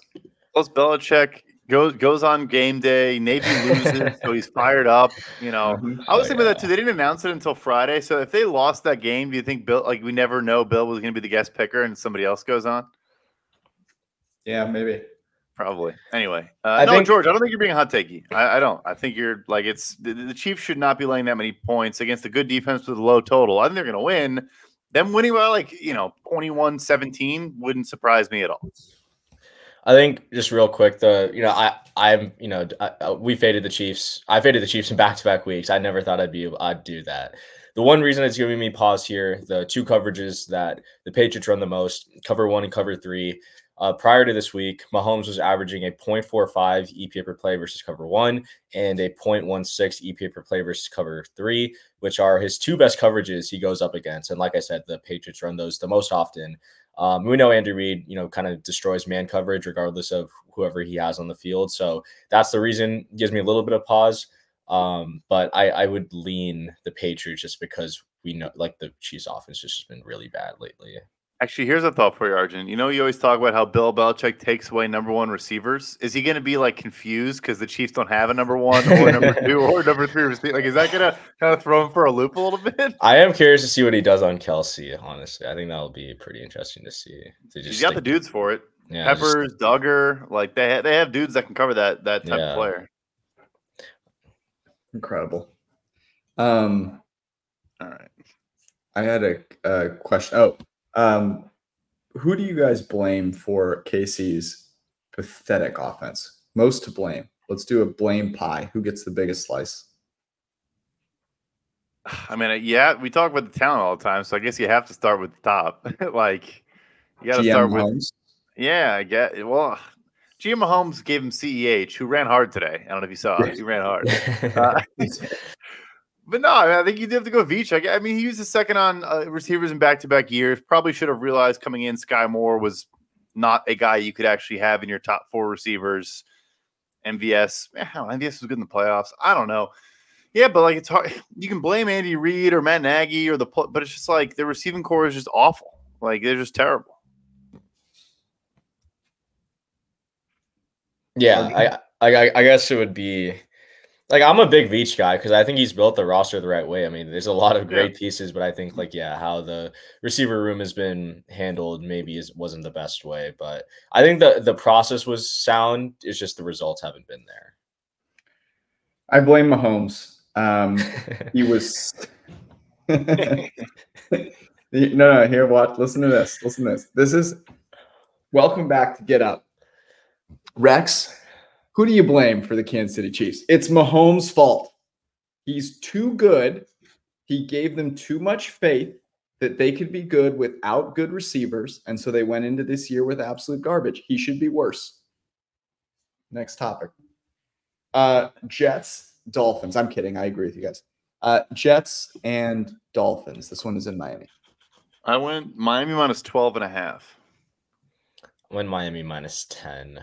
Plus, Belichick goes goes on game day. Navy loses, so he's fired up. You know, Mhm. I was Oh, thinking about that too. They didn't announce it until Friday. So if they lost that game, do you think Bill? Like we never know, Bill was going to be the guest picker, and somebody else goes on. Yeah, maybe. Probably. Anyway, uh, I no, think- George, I don't think you're being hot takey. I, I don't. I think you're like it's the, the Chiefs should not be laying that many points against a good defense with a low total. I think they're going to win. Them winning by like you know 21-17 wouldn't surprise me at all. I think just real quick, the you know I I'm you know I, I- we faded the Chiefs. I faded the Chiefs in back to back weeks. I never thought I'd be able, I'd do that. The one reason it's giving me pause here, the two coverages that the Patriots run the most, cover one and cover three. Uh, prior to this week, Mahomes was averaging a 0.45 EPA per play versus cover one and a 0.16 EPA per play versus cover three, which are his two best coverages he goes up against. And like I said, the Patriots run those the most often. Um, we know Andy Reid, you know, kind of destroys man coverage regardless of whoever he has on the field. So that's the reason gives me a little bit of pause. Um, but I, I would lean the Patriots just because we know like the Chiefs offense just has been really bad lately. Actually, here's a thought for you, Arjun. You know, you always talk about how Bill Belichick takes away number one receivers. Is he going to be like confused because the Chiefs don't have a number one or number two or number three receiver? Like, is that going to kind of throw him for a loop a little bit? I am curious to see what he does on Kelce. Honestly, I think that'll be pretty interesting to see. To He's got the dudes for it. yeah, just- Peppers, Dugger, like they ha- they have dudes that can cover that that type Yeah. of player. Incredible. Um, All right. I had a, a question. Oh, um, who do you guys blame for KC's pathetic offense? Most to blame. Let's do a blame pie. Who gets the biggest slice? I mean, uh, yeah, we talk about the talent all the time, so I guess you have to start with the top. like, you got to GM start with Mahomes? Yeah, I get well. GM Mahomes gave him CEH, who ran hard today. I don't know if you saw it. He ran hard. Uh, but no, I, mean, I think you did have to go Veach. I, I mean, he used a second on uh, receivers in back-to-back years. Probably should have realized coming in, Skyy Moore was not a guy you could actually have in your top four receivers. MVS, eh, MVS was good in the playoffs. I don't know. Yeah, but like it's hard. You can blame Andy Reid or Matt Nagy or the, pl- but it's just like the receiving corps is just awful. Like they're just terrible. Yeah, I, I I guess it would be like I'm a big Veach guy because I think he's built the roster the right way. I mean, there's a lot of Yeah. great pieces, but I think like yeah, how the receiver room has been handled maybe is wasn't the best way. But I think the the process was sound. It's just the results haven't been there. I blame Mahomes. Um, he was. no, no. Here, watch. Listen to this. Listen to this. This is. Welcome back to Get Up. Rex, who do you blame for the Kansas City Chiefs? It's Mahomes' fault. He's too good. He gave them too much faith that they could be good without good receivers. And so they went into this year with absolute garbage. He should be worse. Next topic. Uh, Jets, Dolphins. I'm kidding. I agree with you guys. Uh, Jets and Dolphins. This one is in Miami. I went Miami minus 12 and a half. when Miami minus ten.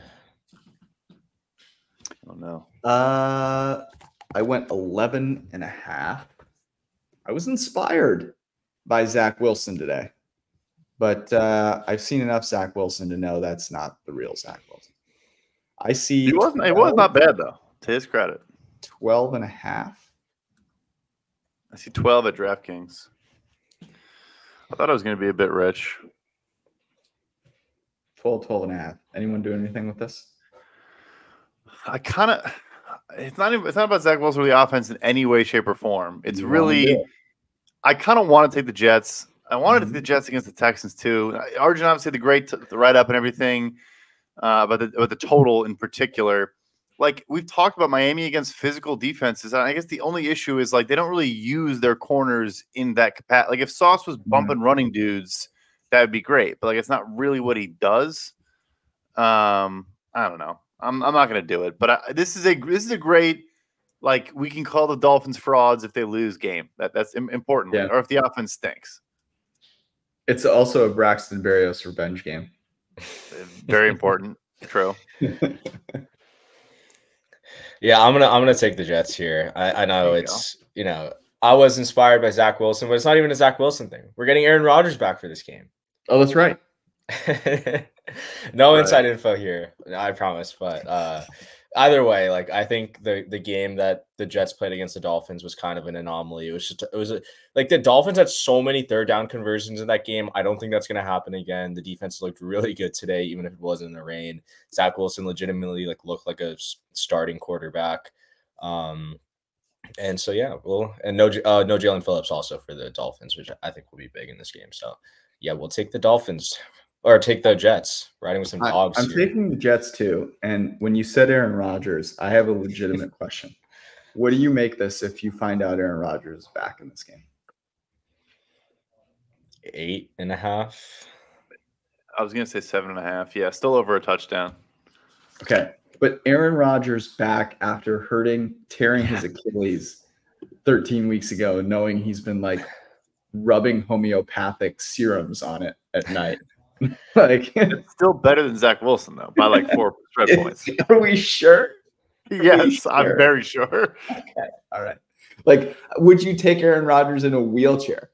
Oh no. Uh, I went 11 and a half. I was inspired by Zach Wilson today, but uh, I've seen enough Zach Wilson to know that's not the real Zach Wilson. I see He wasn't it was 12 not bad though, to his credit. 12 and a half. I see 12 at DraftKings. I thought I was gonna be a bit rich. 12, 12 and a half. Anyone do anything with this? I kind of it's not even it's not about Zach Wilson or the offense in any way, shape, or form. It's You really it. I kind of want to take the Jets. I wanted to Mhm. take the Jets against the Texans too. Arjun obviously the great t- the write up and everything, uh, about the about the total in particular. Like we've talked about Miami against physical defenses. and I guess the only issue is like they don't really use their corners in that capacity. Like if Sauce was bumping running dudes, that would be great. But like it's not really what he does. Um, I don't know. I'm I'm not gonna do it. But I, this is a this is a great like we can call the Dolphins frauds if they lose game. That that's important. Yeah. Or if the offense stinks. It's also a Braxton Berrios revenge game. Very important. True. Yeah, I'm gonna I'm gonna take the Jets here. I, I know There you go. it's you know I was inspired by Zach Wilson, but it's not even a Zach Wilson thing. We're getting Aaron Rodgers back for this game. Oh, that's right. no Right. inside info here, I promise. But uh, either way, like I think the the game that the Jets played against the Dolphins was kind of an anomaly. It was just it was a, like the Dolphins had so many third down conversions in that game. I don't think that's going to happen again. The defense looked really good today, even if it wasn't in the rain. Zach Wilson legitimately like looked like a starting quarterback. Um, and so yeah, well, and no uh, no Jaelan Phillips also for the Dolphins, which I think will be big in this game. So yeah, we'll take the Dolphins or take the Jets, riding with some dogs. I'm here. taking the Jets too. And when you said Aaron Rodgers, I have a legitimate question. What do you make this if you find out Aaron Rodgers is back in this game? eight and a half. I was gonna say seven and a half. Yeah, still over a touchdown. Okay. But Aaron Rodgers back after hurting, tearing his Achilles 13 weeks ago, knowing he's been like rubbing homeopathic serums on it at night. like, Still better than Zach Wilson though, by like four spread points. are we sure? Yes, I'm very sure. Okay. All right. Like, would you take Aaron Rodgers in a wheelchair?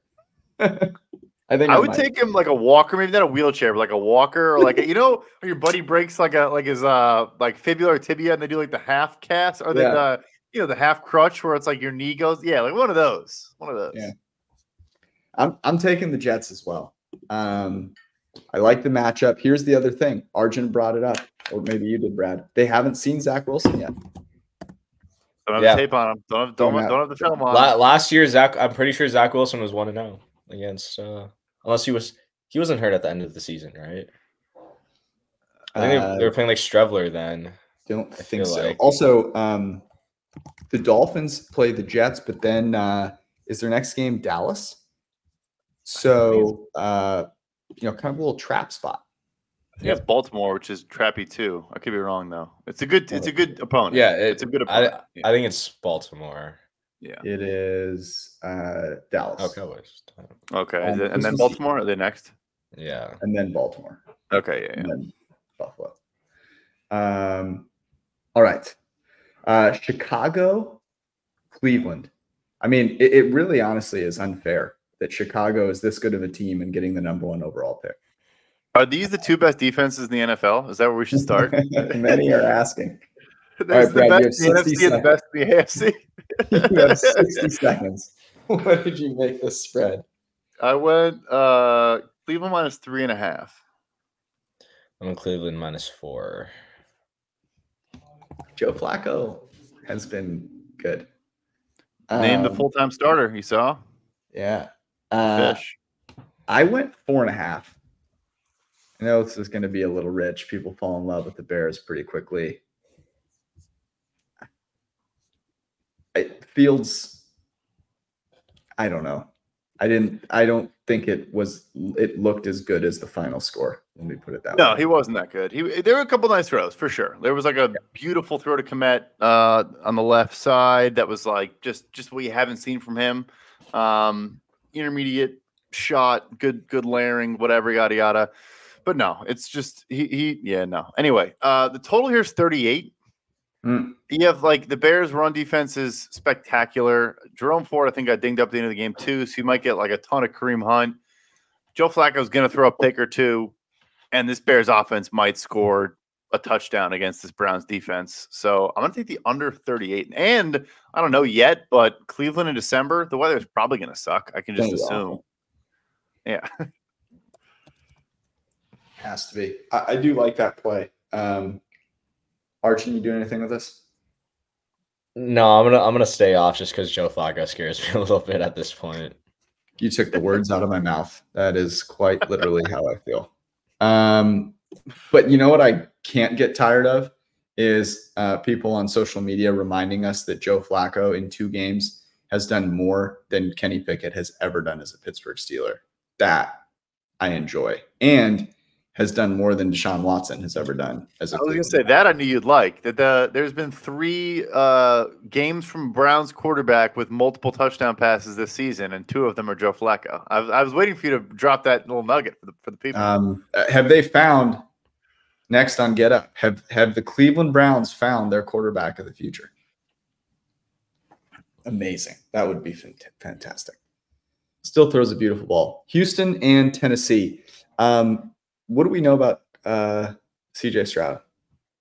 I think I would might. take him like a walker, maybe not a wheelchair, but like a walker, or like a, you know, when your buddy breaks like a like his uh like fibula or tibia, and they do like the half cast or the, Yeah. the you know the half crutch where it's like your knee goes. Yeah, like one of those. One of those. Yeah. I'm I'm taking the Jets as well. Um, I like the matchup. Here's the other thing. Arjun brought it up, or maybe you did, Brad. They haven't seen Zach Wilson yet. Don't have Yeah. the tape on him. Don't have, don't, Don't don't, have- have the film on. La- last year, Zach, I'm pretty sure Zach Wilson was one to zero against, uh, unless he was he wasn't hurt at the end of the season, right? I think they, Uh, they were playing like Streveler then. Don't I think so. like- Also, um, the Dolphins play the Jets, but then uh, is their next game Dallas? So uh, you know, kind of a little trap spot. I think it's Baltimore, which is trappy too. I could be wrong though. It's a good. It's a good opponent. Yeah, it- it's a good I, opponent. I think it's Baltimore. yeah. It is uh, Dallas, Oh, Cowboys. Okay. Um, and then Baltimore. Are they next? Yeah. and then Baltimore. Okay. Yeah. yeah. and then Buffalo. Um, all right. Uh, Chicago, Cleveland. I mean, it, it really honestly is unfair that Chicago is this good of a team and getting the number one overall pick. Are these the two best defenses in the NFL? Is that where we should start? Many are asking. There's Brad, you the have best in the 60 NFC and the best in the AFC. You have 60 seconds. What did you make this spread? I went uh Cleveland minus three and a half. I'm in Cleveland minus four. Joe Flacco has been good. Named the Um, full time starter. You saw Yeah. Uh, fish. I went four and a half. I know this is going to be a little rich. People fall in love with the Bears pretty quickly. It Fields, I don't know. I didn't. I don't think it was. It looked as good as the final score. Let me put it that No, way. he wasn't that good. He there were a couple nice throws for sure. There was like a beautiful throw to Kmet uh, on the left side that was like just just what you haven't seen from him. Um, intermediate shot, good good layering, whatever, yada yada. But no, it's just he he yeah no. Anyway, uh, the total here is thirty eight. Mm. You have like the Bears' run defense is spectacular. Jerome Ford, I think, got dinged up at the end of the game too, so you might get like a ton of Kareem Hunt. Joe Flacco's going to throw a pick or two, and this Bears offense might score a touchdown against this Browns defense. So I'm going to take the under 38. And I don't know yet, but Cleveland in December, the weather is probably going to suck. I can just Gonna assume. awful. Yeah. Has to be. I, I do like that play. Um, Archie, you do anything with this? No, I'm gonna I'm gonna stay off just because Joe Flacco scares me a little bit at this point. You took the words out of my mouth. That is quite literally how I feel. Um, but you know what I can't get tired of is uh, people on social media reminding us that Joe Flacco in two games has done more than Kenny Pickett has ever done as a Pittsburgh Steeler. That I enjoy, and has done more than Deshaun Watson has ever done as a. I was gonna Cleveland say that I knew you'd like that. The there's been three uh, games from Browns quarterback with multiple touchdown passes this season, and two of them are Joe Flacco. I was, I was waiting for you to drop that little nugget for the for the people. Um, uh, have they found next on Get Up? Have have the Cleveland Browns found their quarterback of the future? Amazing. That would be fantastic. Still throws a beautiful ball. Houston and Tennessee. Um, what do we know about uh, CJ Stroud?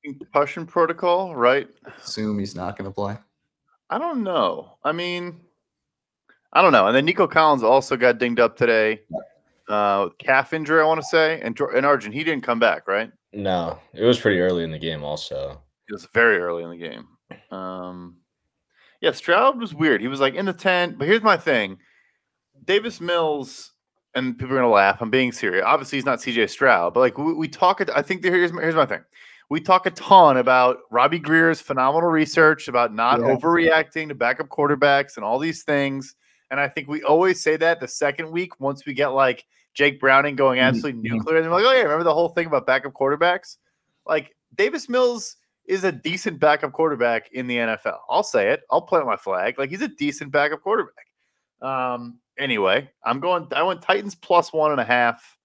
Concussion protocol, right? Assume he's not going to play. I don't know. I mean, I don't know. And then Nico Collins also got dinged up today. Uh, calf injury, I want to say. And, and Arjun, he didn't come back, right? No, it was pretty early in the game, also. It was very early in the game. Um, yeah, Stroud was weird. He was like in the tent, but here's my thing Davis Mills, and people are going to laugh. I'm being serious. Obviously, he's not CJ Stroud, but like we, we talk, I think here's, here's my thing. We talk a ton about Robbie Greer's phenomenal research about not yeah. overreacting to backup quarterbacks and all these things. And I think we always say that the second week, once we get like Jake Browning going mm-hmm. absolutely mm-hmm. nuclear, and they're like, oh, yeah, remember the whole thing about backup quarterbacks? Like Davis Mills is a decent backup quarterback in the NFL. I'll say it. I'll plant my flag. Like he's a decent backup quarterback. Um, anyway, I'm going. I went Titans plus one and a half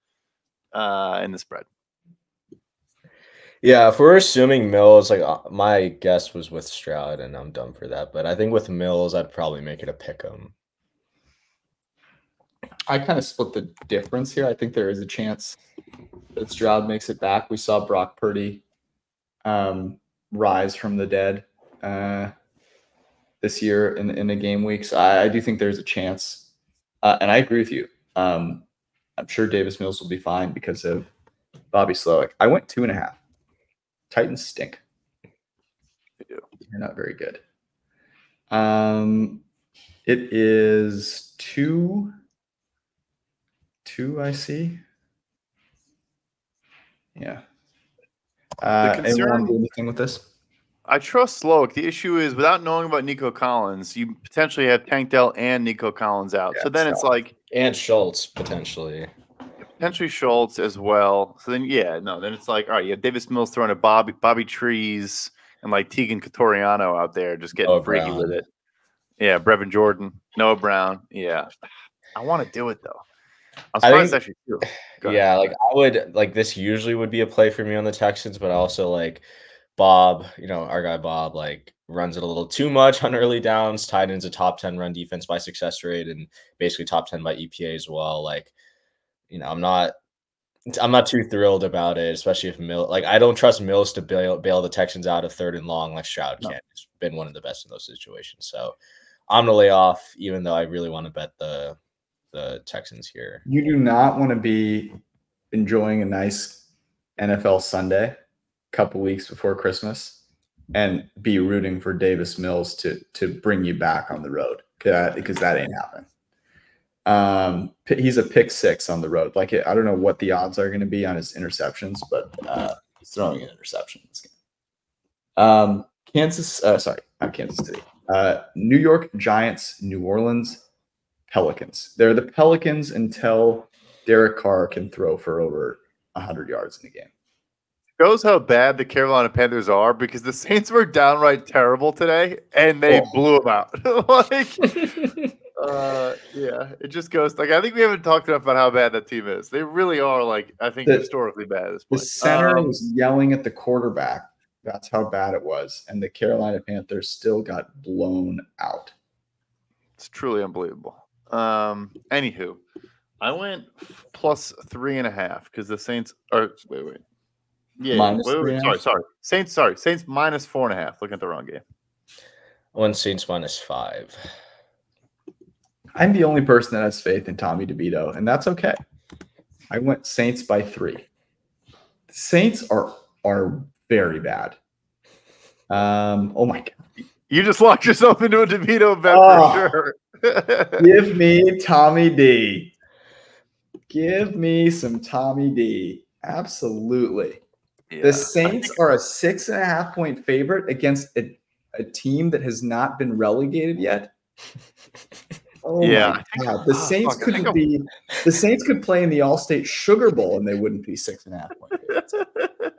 uh, in the spread. Yeah, if we're assuming Mills, like uh, my guess was with Stroud, and I'm dumb for that. But I think with Mills, I'd probably make it a pick 'em. I kind of split the difference here. I think there is a chance that Stroud makes it back. We saw Brock Purdy um, rise from the dead uh, this year in in the game weeks. I, I do think there's a chance, uh, and I agree with you. Um, I'm sure Davis Mills will be fine because of Bobby Slowik. I went two and a half. Titans stink. They do. They're not very good. Um, it is two. Two, I see. Yeah. Uh, the concern, anyone do anything with this? I trust Slowik. The issue is without knowing about Nico Collins, you potentially have Tank Dell and Nico Collins out. Yeah, so then it's like and Schultz potentially. Potentially Schultz as well. So then yeah, no, then it's like, all right, you have Davis Mills throwing a Bobby Bobby Trees and like Teagan Quitoriano out there just getting freaky Brown. with it. Yeah, Brevin Jordan, Noah Brown. Yeah. I want to do it though. I'm surprised think, actually. Yeah, like I would like this usually would be a play for me on the Texans, but also like Bob, you know, our guy Bob, like runs it a little too much on early downs. Tied into top 10 run defense by success rate and basically top 10 by EPA as well. Like, you know, I'm not I'm not too thrilled about it, especially if Mill like I don't trust Mills to bail bail the Texans out of third and long like Stroud no. can. It's been one of the best in those situations. So I'm gonna lay off, even though I really want to bet the the Texans here. You do not want to be enjoying a nice NFL Sunday a couple weeks before Christmas and be rooting for Davis Mills to to bring you back on the road because that ain't happening. Um, he's a pick six on the road. Like I don't know what the odds are going to be on his interceptions, but uh, he's throwing an interception in this game. Um, Kansas, uh, sorry, not Kansas City. Uh, New York Giants, New Orleans Pelicans. They're the Pelicans until Derek Carr can throw for over 100 yards in a game. Shows how bad the Carolina Panthers are because the Saints were downright terrible today and they oh. blew them out. like, uh, yeah, it just goes like I think we haven't talked enough about how bad that team is. They really are like I think the, historically bad. The center um, was yelling at the quarterback. That's how bad it was, and the Carolina Panthers still got blown out. It's truly unbelievable. Um, anywho, I went plus three and a half because the Saints are wait, wait. Yeah, minus wait, wait, sorry, sorry. Saints, sorry. Saints minus four and a half. Looking at the wrong game. I went Saints minus five. I'm the only person that has faith in Tommy DeVito, and that's okay. I went Saints by three. The Saints are are very bad. Um, oh my god. You just locked yourself into a DeVito bet oh. for sure. Give me Tommy D. Give me some Tommy D. Absolutely. Yeah, the Saints are a six and a half point favorite against a, a team that has not been relegated yet. Oh yeah, God. the oh, Saints couldn't be. The Saints could play in the Allstate Sugar Bowl and they wouldn't be six and a half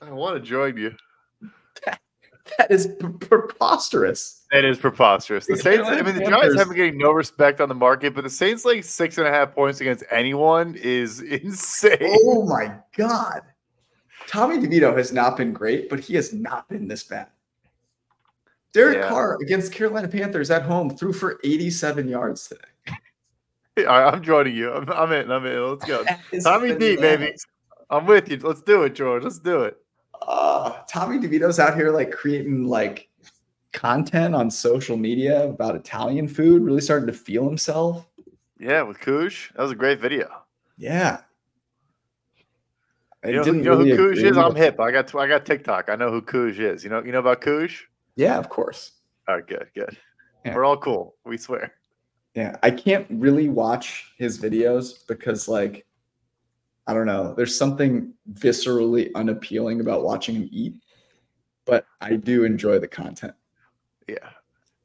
I want to join you. That is p- preposterous. That is preposterous. The Saints, I mean, the Giants have been getting no respect on the market, but the Saints like six and a half points against anyone is insane. Oh my god. Tommy DeVito has not been great, but he has not been this bad. Derek yeah. Carr against Carolina Panthers at home threw for 87 yards today. All right, I'm joining you. I'm, I'm in. I'm in. Let's go. Tommy D, baby. I'm with you. Let's do it, George. Let's do it. Uh, Tommy DeVito's out here like creating like content on social media about Italian food, really starting to feel himself. Yeah, with Koosh. That was a great video. Yeah. I You know, you know really who Koosh is? I'm hip. I got I got TikTok. I know who Koosh is. You know you know about Koosh? Yeah, of course. All right, good, good. Yeah. We're all cool. We swear. Yeah, I can't really watch his videos because, like, I don't know. There's something viscerally unappealing about watching him eat, but I do enjoy the content. Yeah.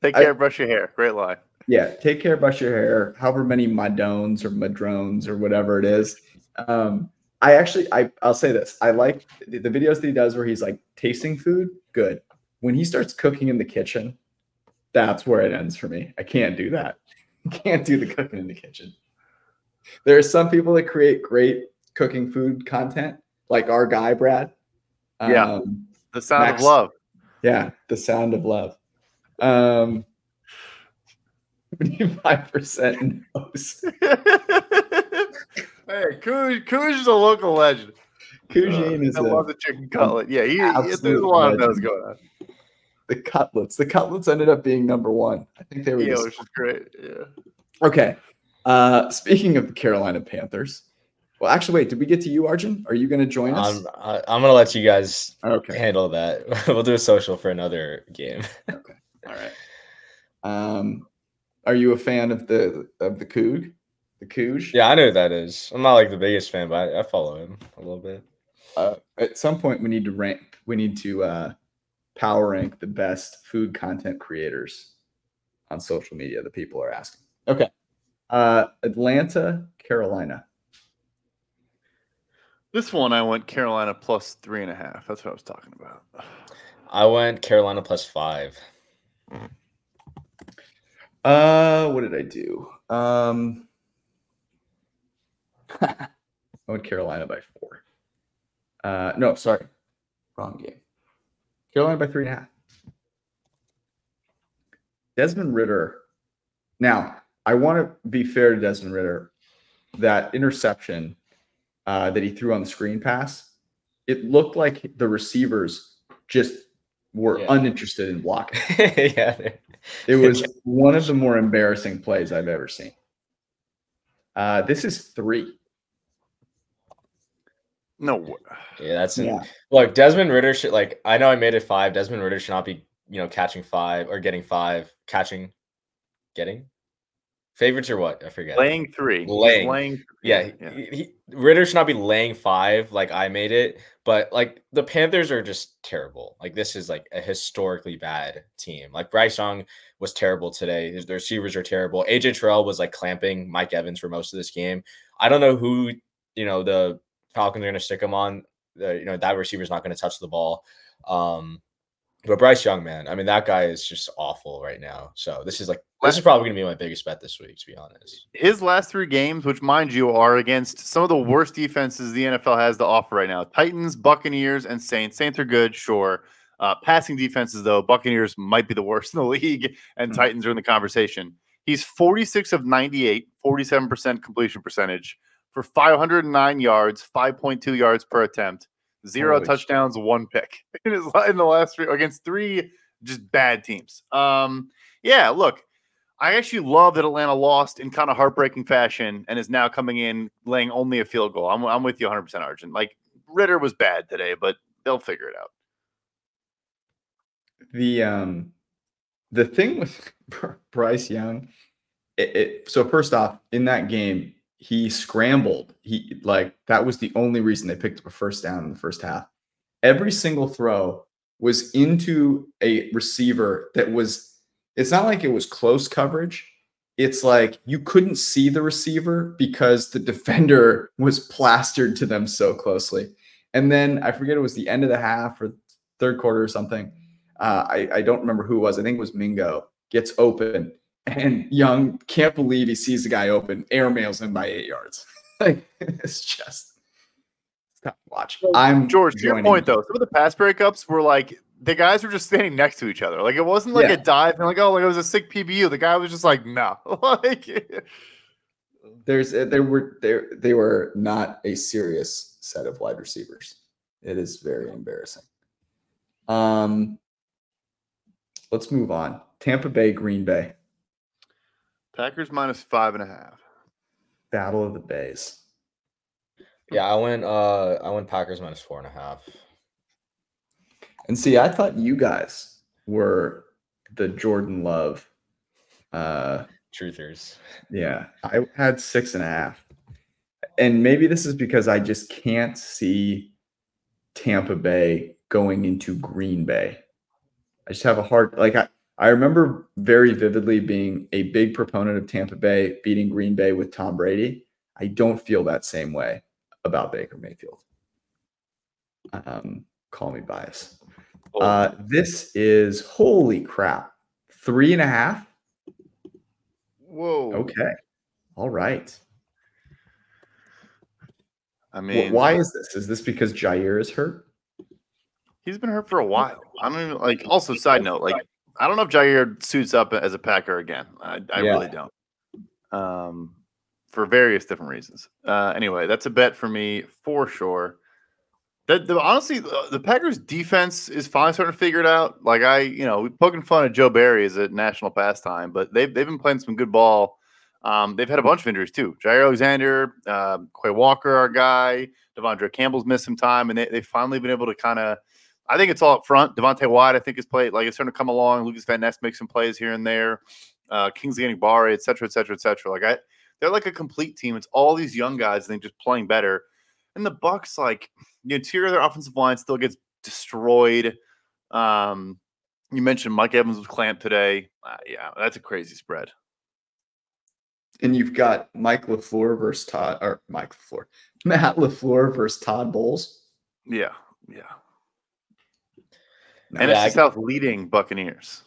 Take I- care. brush your hair. Great line. Yeah, take care, brush your hair. However many madones or madrones or whatever it is. Um, I actually, I I'll say this. I like the, the videos that he does where he's like tasting food. Good. When he starts cooking in the kitchen, that's where it ends for me. I can't do that. Can't do the cooking in the kitchen. There are some people that create great cooking food content, like our guy Brad. Yeah. Um, The sound Max- of love. yeah, the sound of love. Um, 75% knows. hey, Koosh, Koosh is a local legend. Cougine is I a, love the chicken cutlet. Yeah, he, he, there's a lot of those going on. the cutlets. The cutlets ended up being number one. I think they were Yeah, just- which is great. Yeah. okay. Uh, speaking of the Carolina Panthers, well, actually, wait, did we get to you, Arjun? Are you going to join us? I'm I, I'm gonna let you guys okay. handle that. we'll do a social for another game. Okay. All right. Um, are you a fan of the of the Coug? The Couge? Yeah, I know who that is. I'm not like the biggest fan, but I, I follow him a little bit. uh, at some point we need to rank we need to uh, power rank the best food content creators on social media The people are asking okay uh, atlanta carolina This one I went Carolina plus three and a half. That's what I was talking about. I went Carolina plus five. uh what did i do? Um i went carolina by four. Uh no sorry. Wrong game. Carolina by three and a half. Desmond ridder. Now i want to be fair to desmond ridder. That interception uh, that he threw on the screen pass it looked like the receivers just were Yeah. uninterested in blocking yeah, it was one of the more embarrassing plays I've ever seen. Uh, this is three. No, wa- yeah, that's an, Yeah. look. Desmond Ridder should like. I know I made it five. Desmond Ridder should not be, you know, catching five or getting five, catching, getting favorites or what? I forget. laying three. Laying. laying. Yeah, yeah. He, he- Ridder should not be laying five like I made it, but like the Panthers are just terrible. Like this is like a historically bad team. Like Bryce Young was terrible today. His- The receivers are terrible. AJ Terrell was like clamping Mike Evans for most of this game. I don't know who you know the Falcons are going to stick him on. The, you know that receiver's not going to touch the ball. Um, but Bryce Young, man, I mean that guy is just awful right now. So this is like this is probably going to be my biggest bet this week, to be honest. His last three games, which mind you are against some of the worst defenses the NFL has to offer right now Titans, Buccaneers, and Saints. Saints are good, sure. Uh, passing defenses, though, Buccaneers might be the worst in the league, and Hmm. Titans are in the conversation. He's 46 of 98, 47% completion percentage for 509 yards, 5.2 yards per attempt, zero Holy touchdowns, one pick in, his, in the last three against three just bad teams. Um, yeah, look, I actually love that Atlanta lost in kind of heartbreaking fashion and is now coming in laying only a field goal. I'm, I'm with you 100%, Arjun. Like Ridder was bad today, but they'll figure it out. The um, the thing with Bryce Young, it, it so first off in that game he scrambled. He like that was the only reason they picked up a first down in the first half. Every single throw was into a receiver that was. It's not like it was close coverage. It's like you couldn't see the receiver because the defender was plastered to them so closely. And then I forget it was the end of the half or third quarter or something. Uh, I, I don't remember who it was. I think it was Mingo gets open and Young can't believe he sees the guy open, airmails him by eight yards. like it's just stop watch. I'm George, to your point though, some of the pass breakups were like the guys were just standing next to each other. Like it wasn't like Yeah. a dive and like, oh, like it was a sick PBU. The guy was just like, no. like there's uh, there were there they were not a serious set of wide receivers. It is very embarrassing. Um, let's move on. Tampa Bay, Green Bay, Packers minus five and a half. Battle of the Bays. Yeah, I went. Uh, I went Packers minus four and a half. And see, I thought you guys were the Jordan Love. Uh, Truthers. yeah, I had six and a half. And maybe this is because I just can't see Tampa Bay going into Green Bay. I just have a hard like I, I remember very vividly being a big proponent of Tampa Bay beating Green Bay with Tom Brady. I don't feel that same way about Baker Mayfield. Um, call me biased. Uh, this is holy crap. Three and a half. Whoa. Okay. All right. I mean, Why is this? Is this because Jaire is hurt? He's been hurt for a while. I don't even like. Also, side note, like I don't know if Jaire suits up as a Packer again. I, I Yeah. really don't. Um, for various different reasons. Uh, anyway, that's a bet for me for sure. That the, honestly, the, the Packers defense is finally starting to figure it out. Like I, you know, we poking fun at Joe Barry as a national pastime, but they've they've been playing some good ball. Um, they've had a bunch of injuries too. Jaire Alexander, um, Quay Walker, our guy, De'Vondre Campbell's missed some time, and they they finally been able to kind of. I think it's all up front. Devonte Wyatt, I think, is played like it's starting to come along. Lukas Van Ness makes some plays here and there. Uh, Kingsley Barre, et cetera, et cetera, et cetera. Like I, they're like a complete team. It's all these young guys, and they just playing better. And the Bucs, like the interior of their offensive line, still gets destroyed. Um, you mentioned Mike Evans was clamped today. Uh, yeah, that's a crazy spread. And you've got Mike LaFleur versus Todd or Mike LaFleur. Matt LaFleur versus Todd Bowles. Yeah, yeah. No, NFC Yeah, I- South leading Buccaneers.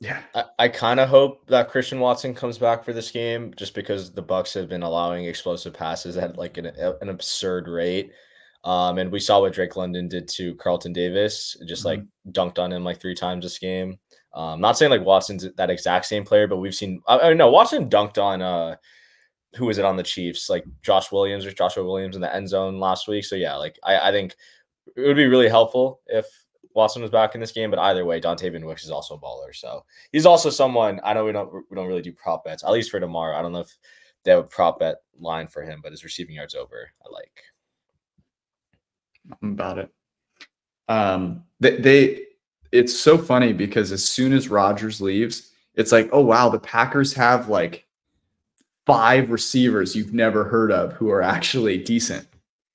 yeah. I, I kind of hope that Christian Watson comes back for this game, just because the Bucs have been allowing explosive passes at like an, an absurd rate. Um, and we saw what Drake London did to Carlton Davis, just like dunked on him like three times this game. Um, not saying like Watson's that exact same player, but we've seen. I, I know Watson dunked on uh, who was it on the Chiefs? Like Josh Williams or Joshua Williams in the end zone last week. So yeah, like I, I think it would be really helpful if Watson was back in this game. But either way, Dontayvion Wicks is also a baller. So he's also someone I know we don't we don't really do prop bets at least for tomorrow. I don't know if they have a prop bet line for him, but his receiving yards over. I like. I'm about it. Um, they, they, it's so funny because as soon as Rodgers leaves, it's like, oh wow, the Packers have like five receivers you've never heard of who are actually decent.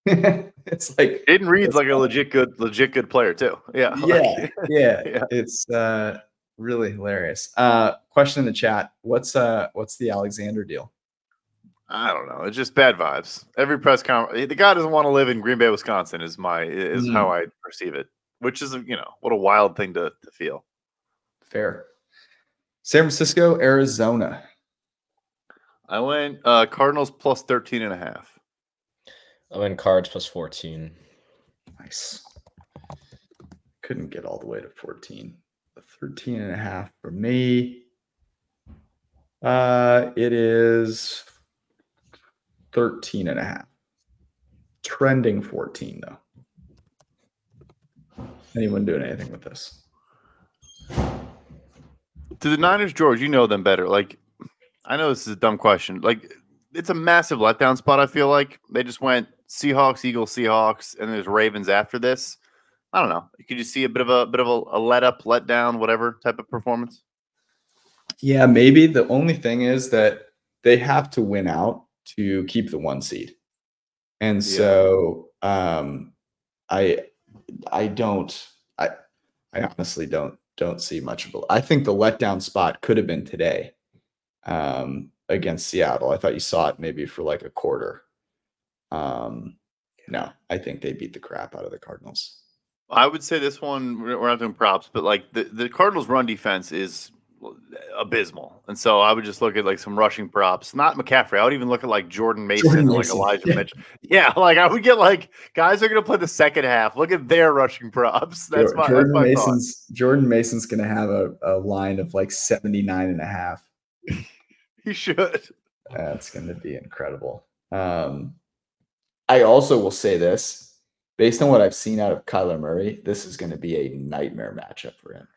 it's like, Jayden Reed's like a legit good, legit good player too. Yeah, yeah, yeah, Yeah. it's uh, really hilarious. Uh, question in the chat: What's uh, what's the Alexander deal? I don't know. It's just bad vibes. Every press conference, the guy doesn't want to live in Green Bay, Wisconsin. Is my is Mm. how I perceive it. Which is you know what a wild thing to, to feel. Fair. San Francisco, Arizona. I went uh, Cardinals plus 13 and a half. I'm in cards plus 14. Nice. Couldn't get all the way to 14. 13 and a half for me. Uh, it is 13 and a half. Trending 14 though. Anyone doing anything with this? To the Niners, George, you know them better. Like, I know this is a dumb question. Like, it's a massive letdown spot. I feel like they just went Seahawks, Eagles, Seahawks, and there's Ravens after this. I don't know. Could you see a bit of a bit of a, a let up, let down, whatever type of performance? Yeah, maybe. The only thing is that they have to win out to keep the one seed. And Yeah. so um I I don't I I honestly don't don't see much of a I think the letdown spot could have been today um against Seattle. I thought you saw it maybe for like a quarter. Um no, I think they beat the crap out of the Cardinals. I would say this one we're not doing props, but like the, the Cardinals' run defense is abysmal, and so I would just look at like some rushing props. Not McCaffrey. I would even look at like Jordan Mason, Jordan or, like Elijah yeah. Mitchell. Yeah, like I would get like guys are going to play the second half. Look at their rushing props. That's my, Jordan that's my thought. Mason's Jordan Mason's gonna have a, a line of like 79 and a half. He should. That's going to be incredible. Um, I also will say this based on what I've seen out of Kyler Murray, this is going to be a nightmare matchup for him.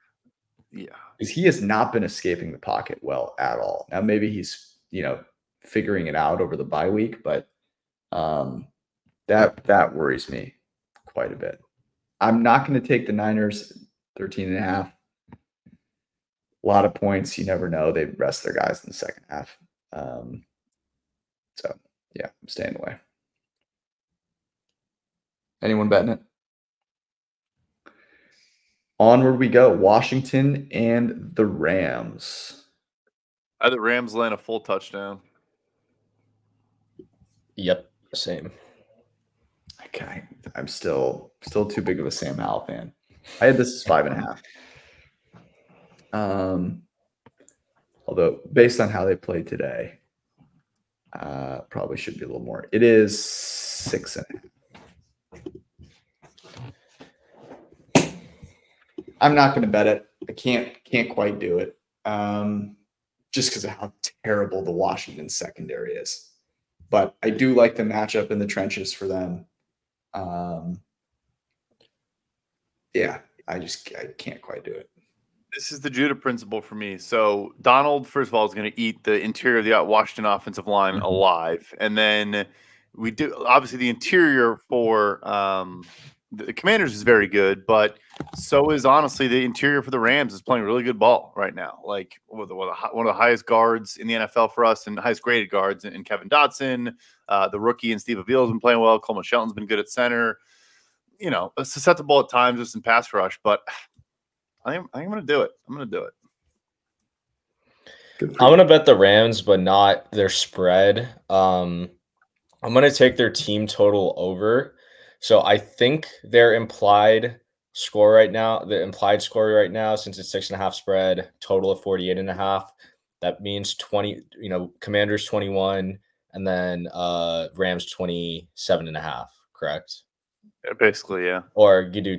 Yeah. Because he has not been escaping the pocket well at all. Now, maybe he's, you know, figuring it out over the bye week, but um, that that worries me quite a bit. I'm not going to take the Niners 13 and a half. A lot of points. You never know. They rest their guys in the second half. Um, so, yeah, I'm staying away. Anyone betting it? Onward we go. Washington and the Rams. I the Rams land a full touchdown. Yep, same. Okay, I'm still still too big of a Sam Howell fan. I had this as five and a half. Um, although based on how they played today, uh, probably should be a little more. It is six and a half. I'm not going to bet it. I can't can't quite do it. Um, just because of how terrible the Washington secondary is. But I do like the matchup in the trenches for them. Um, yeah, I just I can't quite do it. This is the Judah principle for me. So Donald, first of all, is going to eat the interior of the Washington offensive line Mhm. alive, and then we do obviously the interior for um, the Commanders is very good, but so is honestly the interior for the Rams is playing really good ball right now. Like one of the highest guards in the NFL for us and highest graded guards in, in Kevin Dotson, uh, the rookie and Steve Avila has been playing well. Coleman Shelton's been good at center. You know, susceptible at times with some pass rush, but I think, I think I'm going to do it. I'm going to do it. I'm gonna bet the Rams, but not their spread. Um, I'm gonna take their team total over. So I think their implied score right now, the implied score right now, since it's six and a half spread, total of 48 and a half. That means 20, you know, Commanders 21 and then uh Rams 27 and a half, correct? Yeah, basically, yeah. Or you do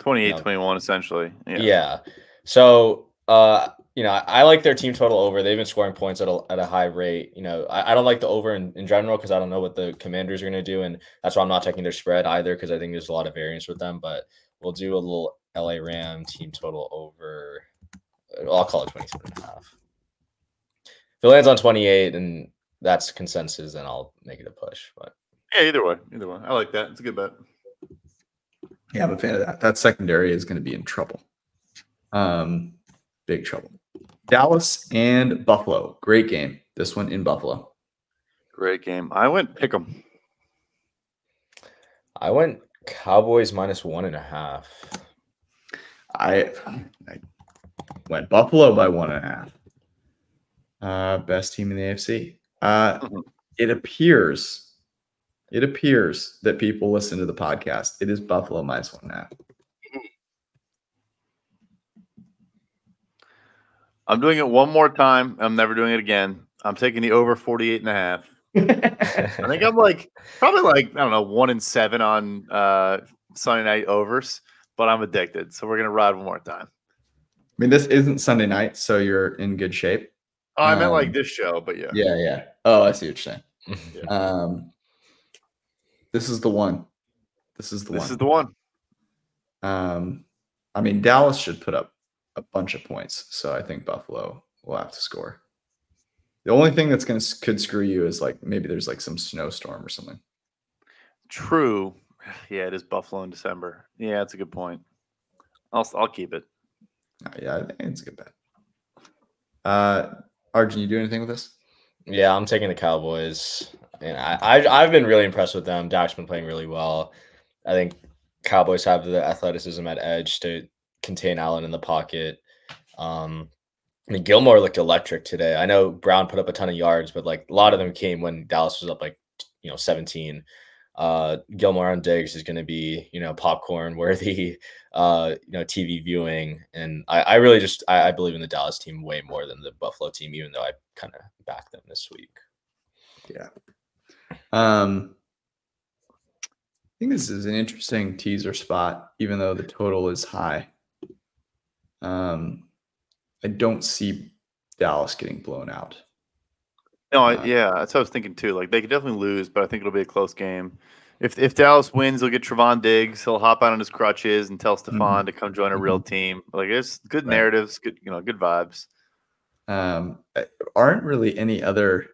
28 No. 21, essentially. Yeah. Yeah. So, uh, you know, I, I like their team total over. They've been scoring points at a, at a high rate. You know, I, I don't like the over in, in general because I don't know what the commanders are going to do. And that's why I'm not taking their spread either because I think there's a lot of variance with them. But we'll do a little LA Ram team total over. I'll call it 27 and a half. If it lands on 28 and that's consensus, then I'll make it a push. But Yeah, either way. Either way. I like that. It's a good bet. Yeah, I'm a fan of that. That secondary is going to be in trouble. Um, big trouble. Dallas and Buffalo. Great game. This one in Buffalo. Great game. I went pick 'em. I went Cowboys minus one and a half. I, I went Buffalo by one and a half. Uh, best team in the AFC. Uh, Mhm. it appears, it appears that people listen to the podcast. It is Buffalo minus one and a half. I'm doing it one more time. I'm never doing it again. I'm taking the over 48 and a half. I think I'm like probably like I don't know one in seven on uh Sunday night overs, but I'm addicted. So we're gonna ride one more time. I mean, this isn't Sunday night, so you're in good shape. Oh, I meant like Um, this show, but yeah. Yeah, yeah. Oh, I see what you're saying. Yeah. Um, this is the one. This is the this one. This is the one. Um, I mean, Dallas should put up a bunch of points, so I think Buffalo will have to score. The only thing that's gonna could screw you is like maybe there's like some snowstorm or something. True. Yeah, it is Buffalo in December. Yeah, that's a good point. I'll I'll keep it. Uh, yeah, I think it's a good bet. Uh, Arjun, you do anything with this? Yeah, I'm taking the Cowboys, and I, I I've been really impressed with them. Dak's been playing really well. I think Cowboys have the athleticism at edge to contain Allen in the pocket. Um, I mean, Gilmore looked electric today. I know Brown put up a ton of yards, but like a lot of them came when Dallas was up like you know 17. Uh, Gilmore on Diggs is going to be you know popcorn worthy, uh, you know TV viewing, and I, I really just I, I believe in the Dallas team way more than the Buffalo team, even though I kind of back them this week. Yeah. Um, I think this is an interesting teaser spot, even though the total is high. Um, I don't see Dallas getting blown out. No, Uh, I, yeah, that's what I was thinking too. Like they could definitely lose, but I think it'll be a close game. If if Dallas wins, he'll get Trevon Diggs. He'll hop out on his crutches and tell Stephon to come join a real team. Like it's good Mm-hmm. Right. narratives, good you know, good vibes. Um, uh, aren't really any other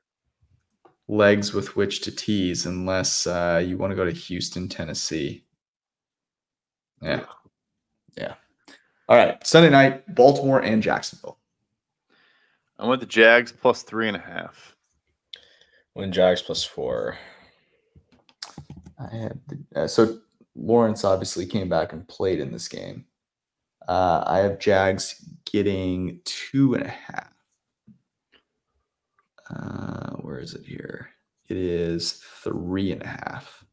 legs with which to tease unless uh, you want to go to Houston, Tennessee. Yeah. Yeah. All right. Sunday night, Baltimore and Jacksonville. I went the Jags plus three and a half. When Jags plus four. I had the, uh, so Lawrence obviously came back and played in this game. Uh, I have Jags getting two and a half. Uh, where is it here? It is three and a half.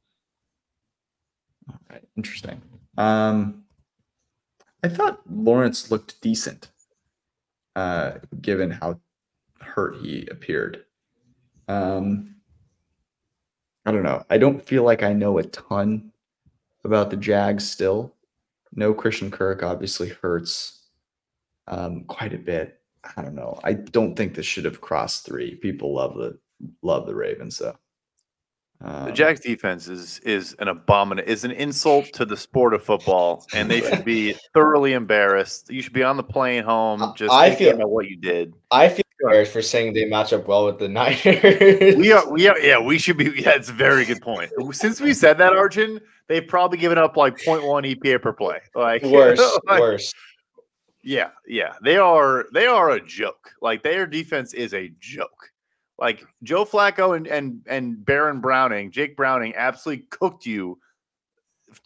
All right, interesting. Um, I thought Lawrence looked decent, uh, given how hurt he appeared. Um, I don't know. I don't feel like I know a ton about the Jags still. No Christian Kirk obviously hurts um, quite a bit. I don't know. I don't think this should have crossed three. People love the love the Ravens though. The Um, Jags defense is is an abomination, is an insult to the sport of football, and they should be thoroughly embarrassed. You should be on the plane home, just I thinking feel- about what you did. I feel embarrassed for saying they match up well with the Niners. We are, we are, yeah, we should be. Yeah, it's a very good point. Since we said that, Arjun, they've probably given up like 0.1 EPA per play. Like worse, like, worse. Yeah, yeah, they are. They are a joke. Like their defense is a joke. Like Joe Flacco and and and Baron Browning, Jake Browning, absolutely cooked you.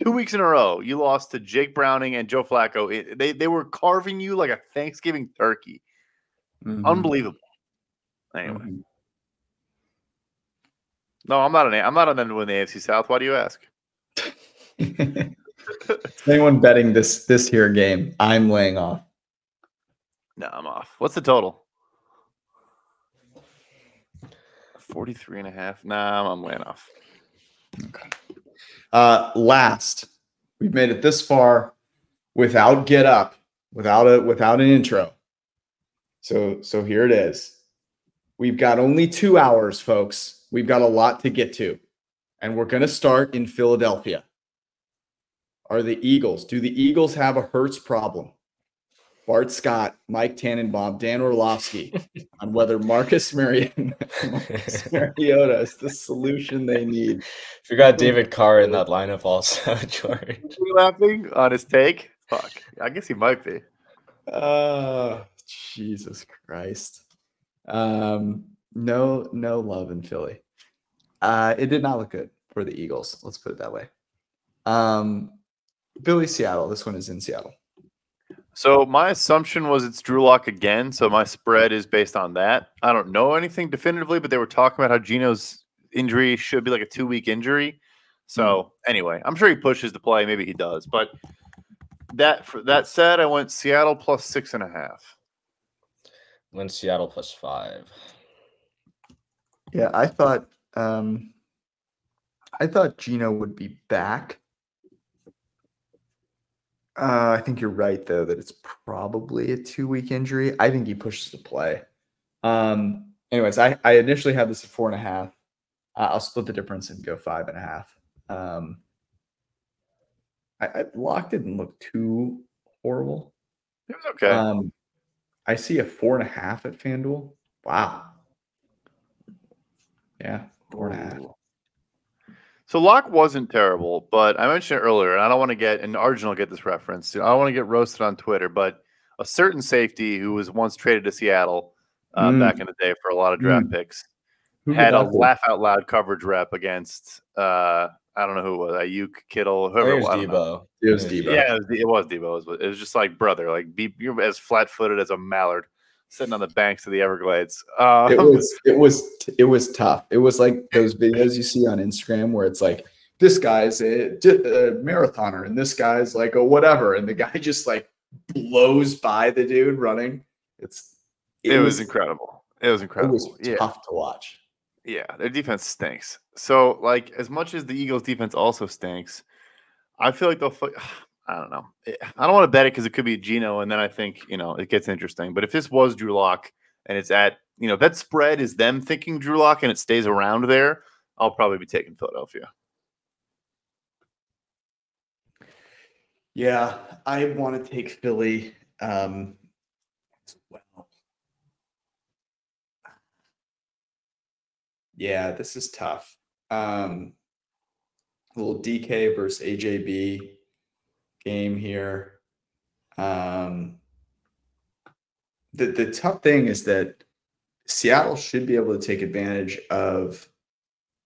Two weeks in a row, you lost to Jake Browning and Joe Flacco. It- they they were carving you like a Thanksgiving turkey. mhm, Unbelievable. Anyway, mhm. no, I'm not an. I'm not an end in the AFC South. Why do you ask? Anyone betting this this here game? I'm laying off. No, I'm off. What's the total? 43 and a half. Nah, I'm, laying off. Okay. Uh, last, we've made it this far without get up, without a without an intro. So so here it is. We've got only two hours, folks. We've got a lot to get to, and we're going to start in Philadelphia. Are the Eagles? Do the Eagles have a Hurts problem? Bart Scott, Mike Tannenbaum, Dan Orlovsky on whether Marcus Mariota, Marcus Mariota is the solution they need. If you got David Carr in that lineup, also George. Is he laughing on his take? Fuck. I guess he might be. Oh, Jesus Christ. Um, no, no love in Philly. Uh, it did not look good for the Eagles. Let's put it that way. Um, Philly, Seattle. This one is in Seattle. So my assumption was it's Drew Lock again. So my spread is based on that. I don't know anything definitively, but they were talking about how Geno's injury should be like a two week injury. So anyway, I'm sure he pushes the play. Maybe he does. But that for that said, I went Seattle plus six and a half. Went Seattle plus five. Yeah, I thought um I thought Gino would be back. Uh, I think you're right though that it's probably a two week injury. I think he pushes the play. Um, anyways, I, I initially had this at four and a half. Uh, I'll split the difference and go five and a half. Um, I, I Lock didn't look too horrible. It was okay. Um, I see a four and a half at FanDuel. Wow. Yeah, four and a half. Ooh. So Lock wasn't terrible, but I mentioned it earlier, and I don't want to get and Arjun will get this reference. I don't want to get roasted on Twitter, but a certain safety who was once traded to Seattle uh, Mm. back in the day for a lot of draft picks Who had a be? laugh out loud coverage rep against uh, I don't know who it was, Aiyuk, Kittle, whoever. it was, I don't know. Deebo. It was Deebo. Yeah, it was, it was Deebo. It was, it was just like brother, like be you're as flat footed as a mallard sitting on the banks of the Everglades. Um, It was it was it was tough. It was like those videos you see on Instagram where it's like this guy's a, a marathoner and this guy's like a whatever, and the guy just like blows by the dude running. It's it, was, incredible. It was incredible. It was yeah. tough to watch. Yeah, their defense stinks. So, like, as much as the Eagles' defense also stinks, I feel like they'll. I don't know. Eh, I don't want to bet it because it could be Geno, and then I think you know it gets interesting. But if this was Drew Lock and it's at you know, that spread is them thinking Drew Lock and it stays around there. I'll probably be taking Philadelphia. Yeah, I want to take Philly um, well. Yeah, this is tough. Um, little DK versus AJB game here. Um, the the tough thing is that Seattle should be able to take advantage of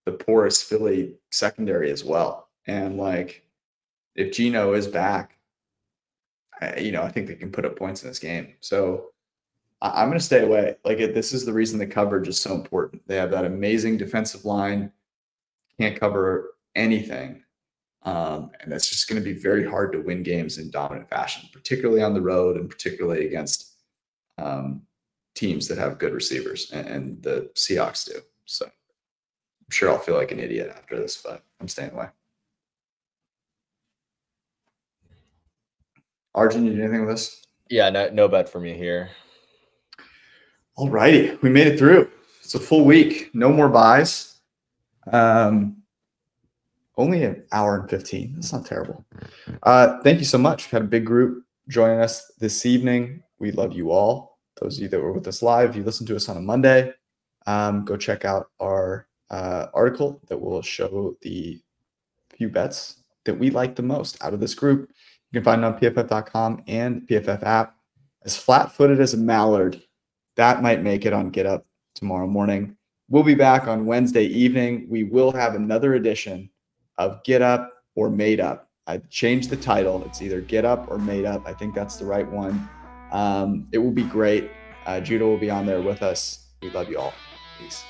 the porous Philly secondary as well. And like, if Geno is back, I, you know, I think they can put up points in this game. So I, am going to stay away. Like, it, this is the reason the coverage is so important. They have that amazing defensive line, can't cover anything. Um, and that's just going to be very hard to win games in dominant fashion, particularly on the road and particularly against um, teams that have good receivers, and, and the Seahawks do. So I'm sure I'll feel like an idiot after this, but I'm staying away. Arjun, you do anything with this? Yeah, no, no bet for me here. All righty, we made it through. It's a full week, no more byes. Um, only an hour and 15. That's not terrible. Uh, thank you so much. We had a big group joining us this evening. We love you all. Those of you that were with us live, you listened to us on a Monday. Um, go check out our uh, article that will show the few bets that we like the most out of this group. You can find it on pff.com and PFF app. As flat footed as a mallard, that might make it on Get Up tomorrow morning. We'll be back on Wednesday evening. We will have another edition of Get Up or Made Up. I changed the title. It's either Get Up or Made Up. I think that's the right one. Um, it will be great. Uh, Judah will be on there with us. We love you all. Peace.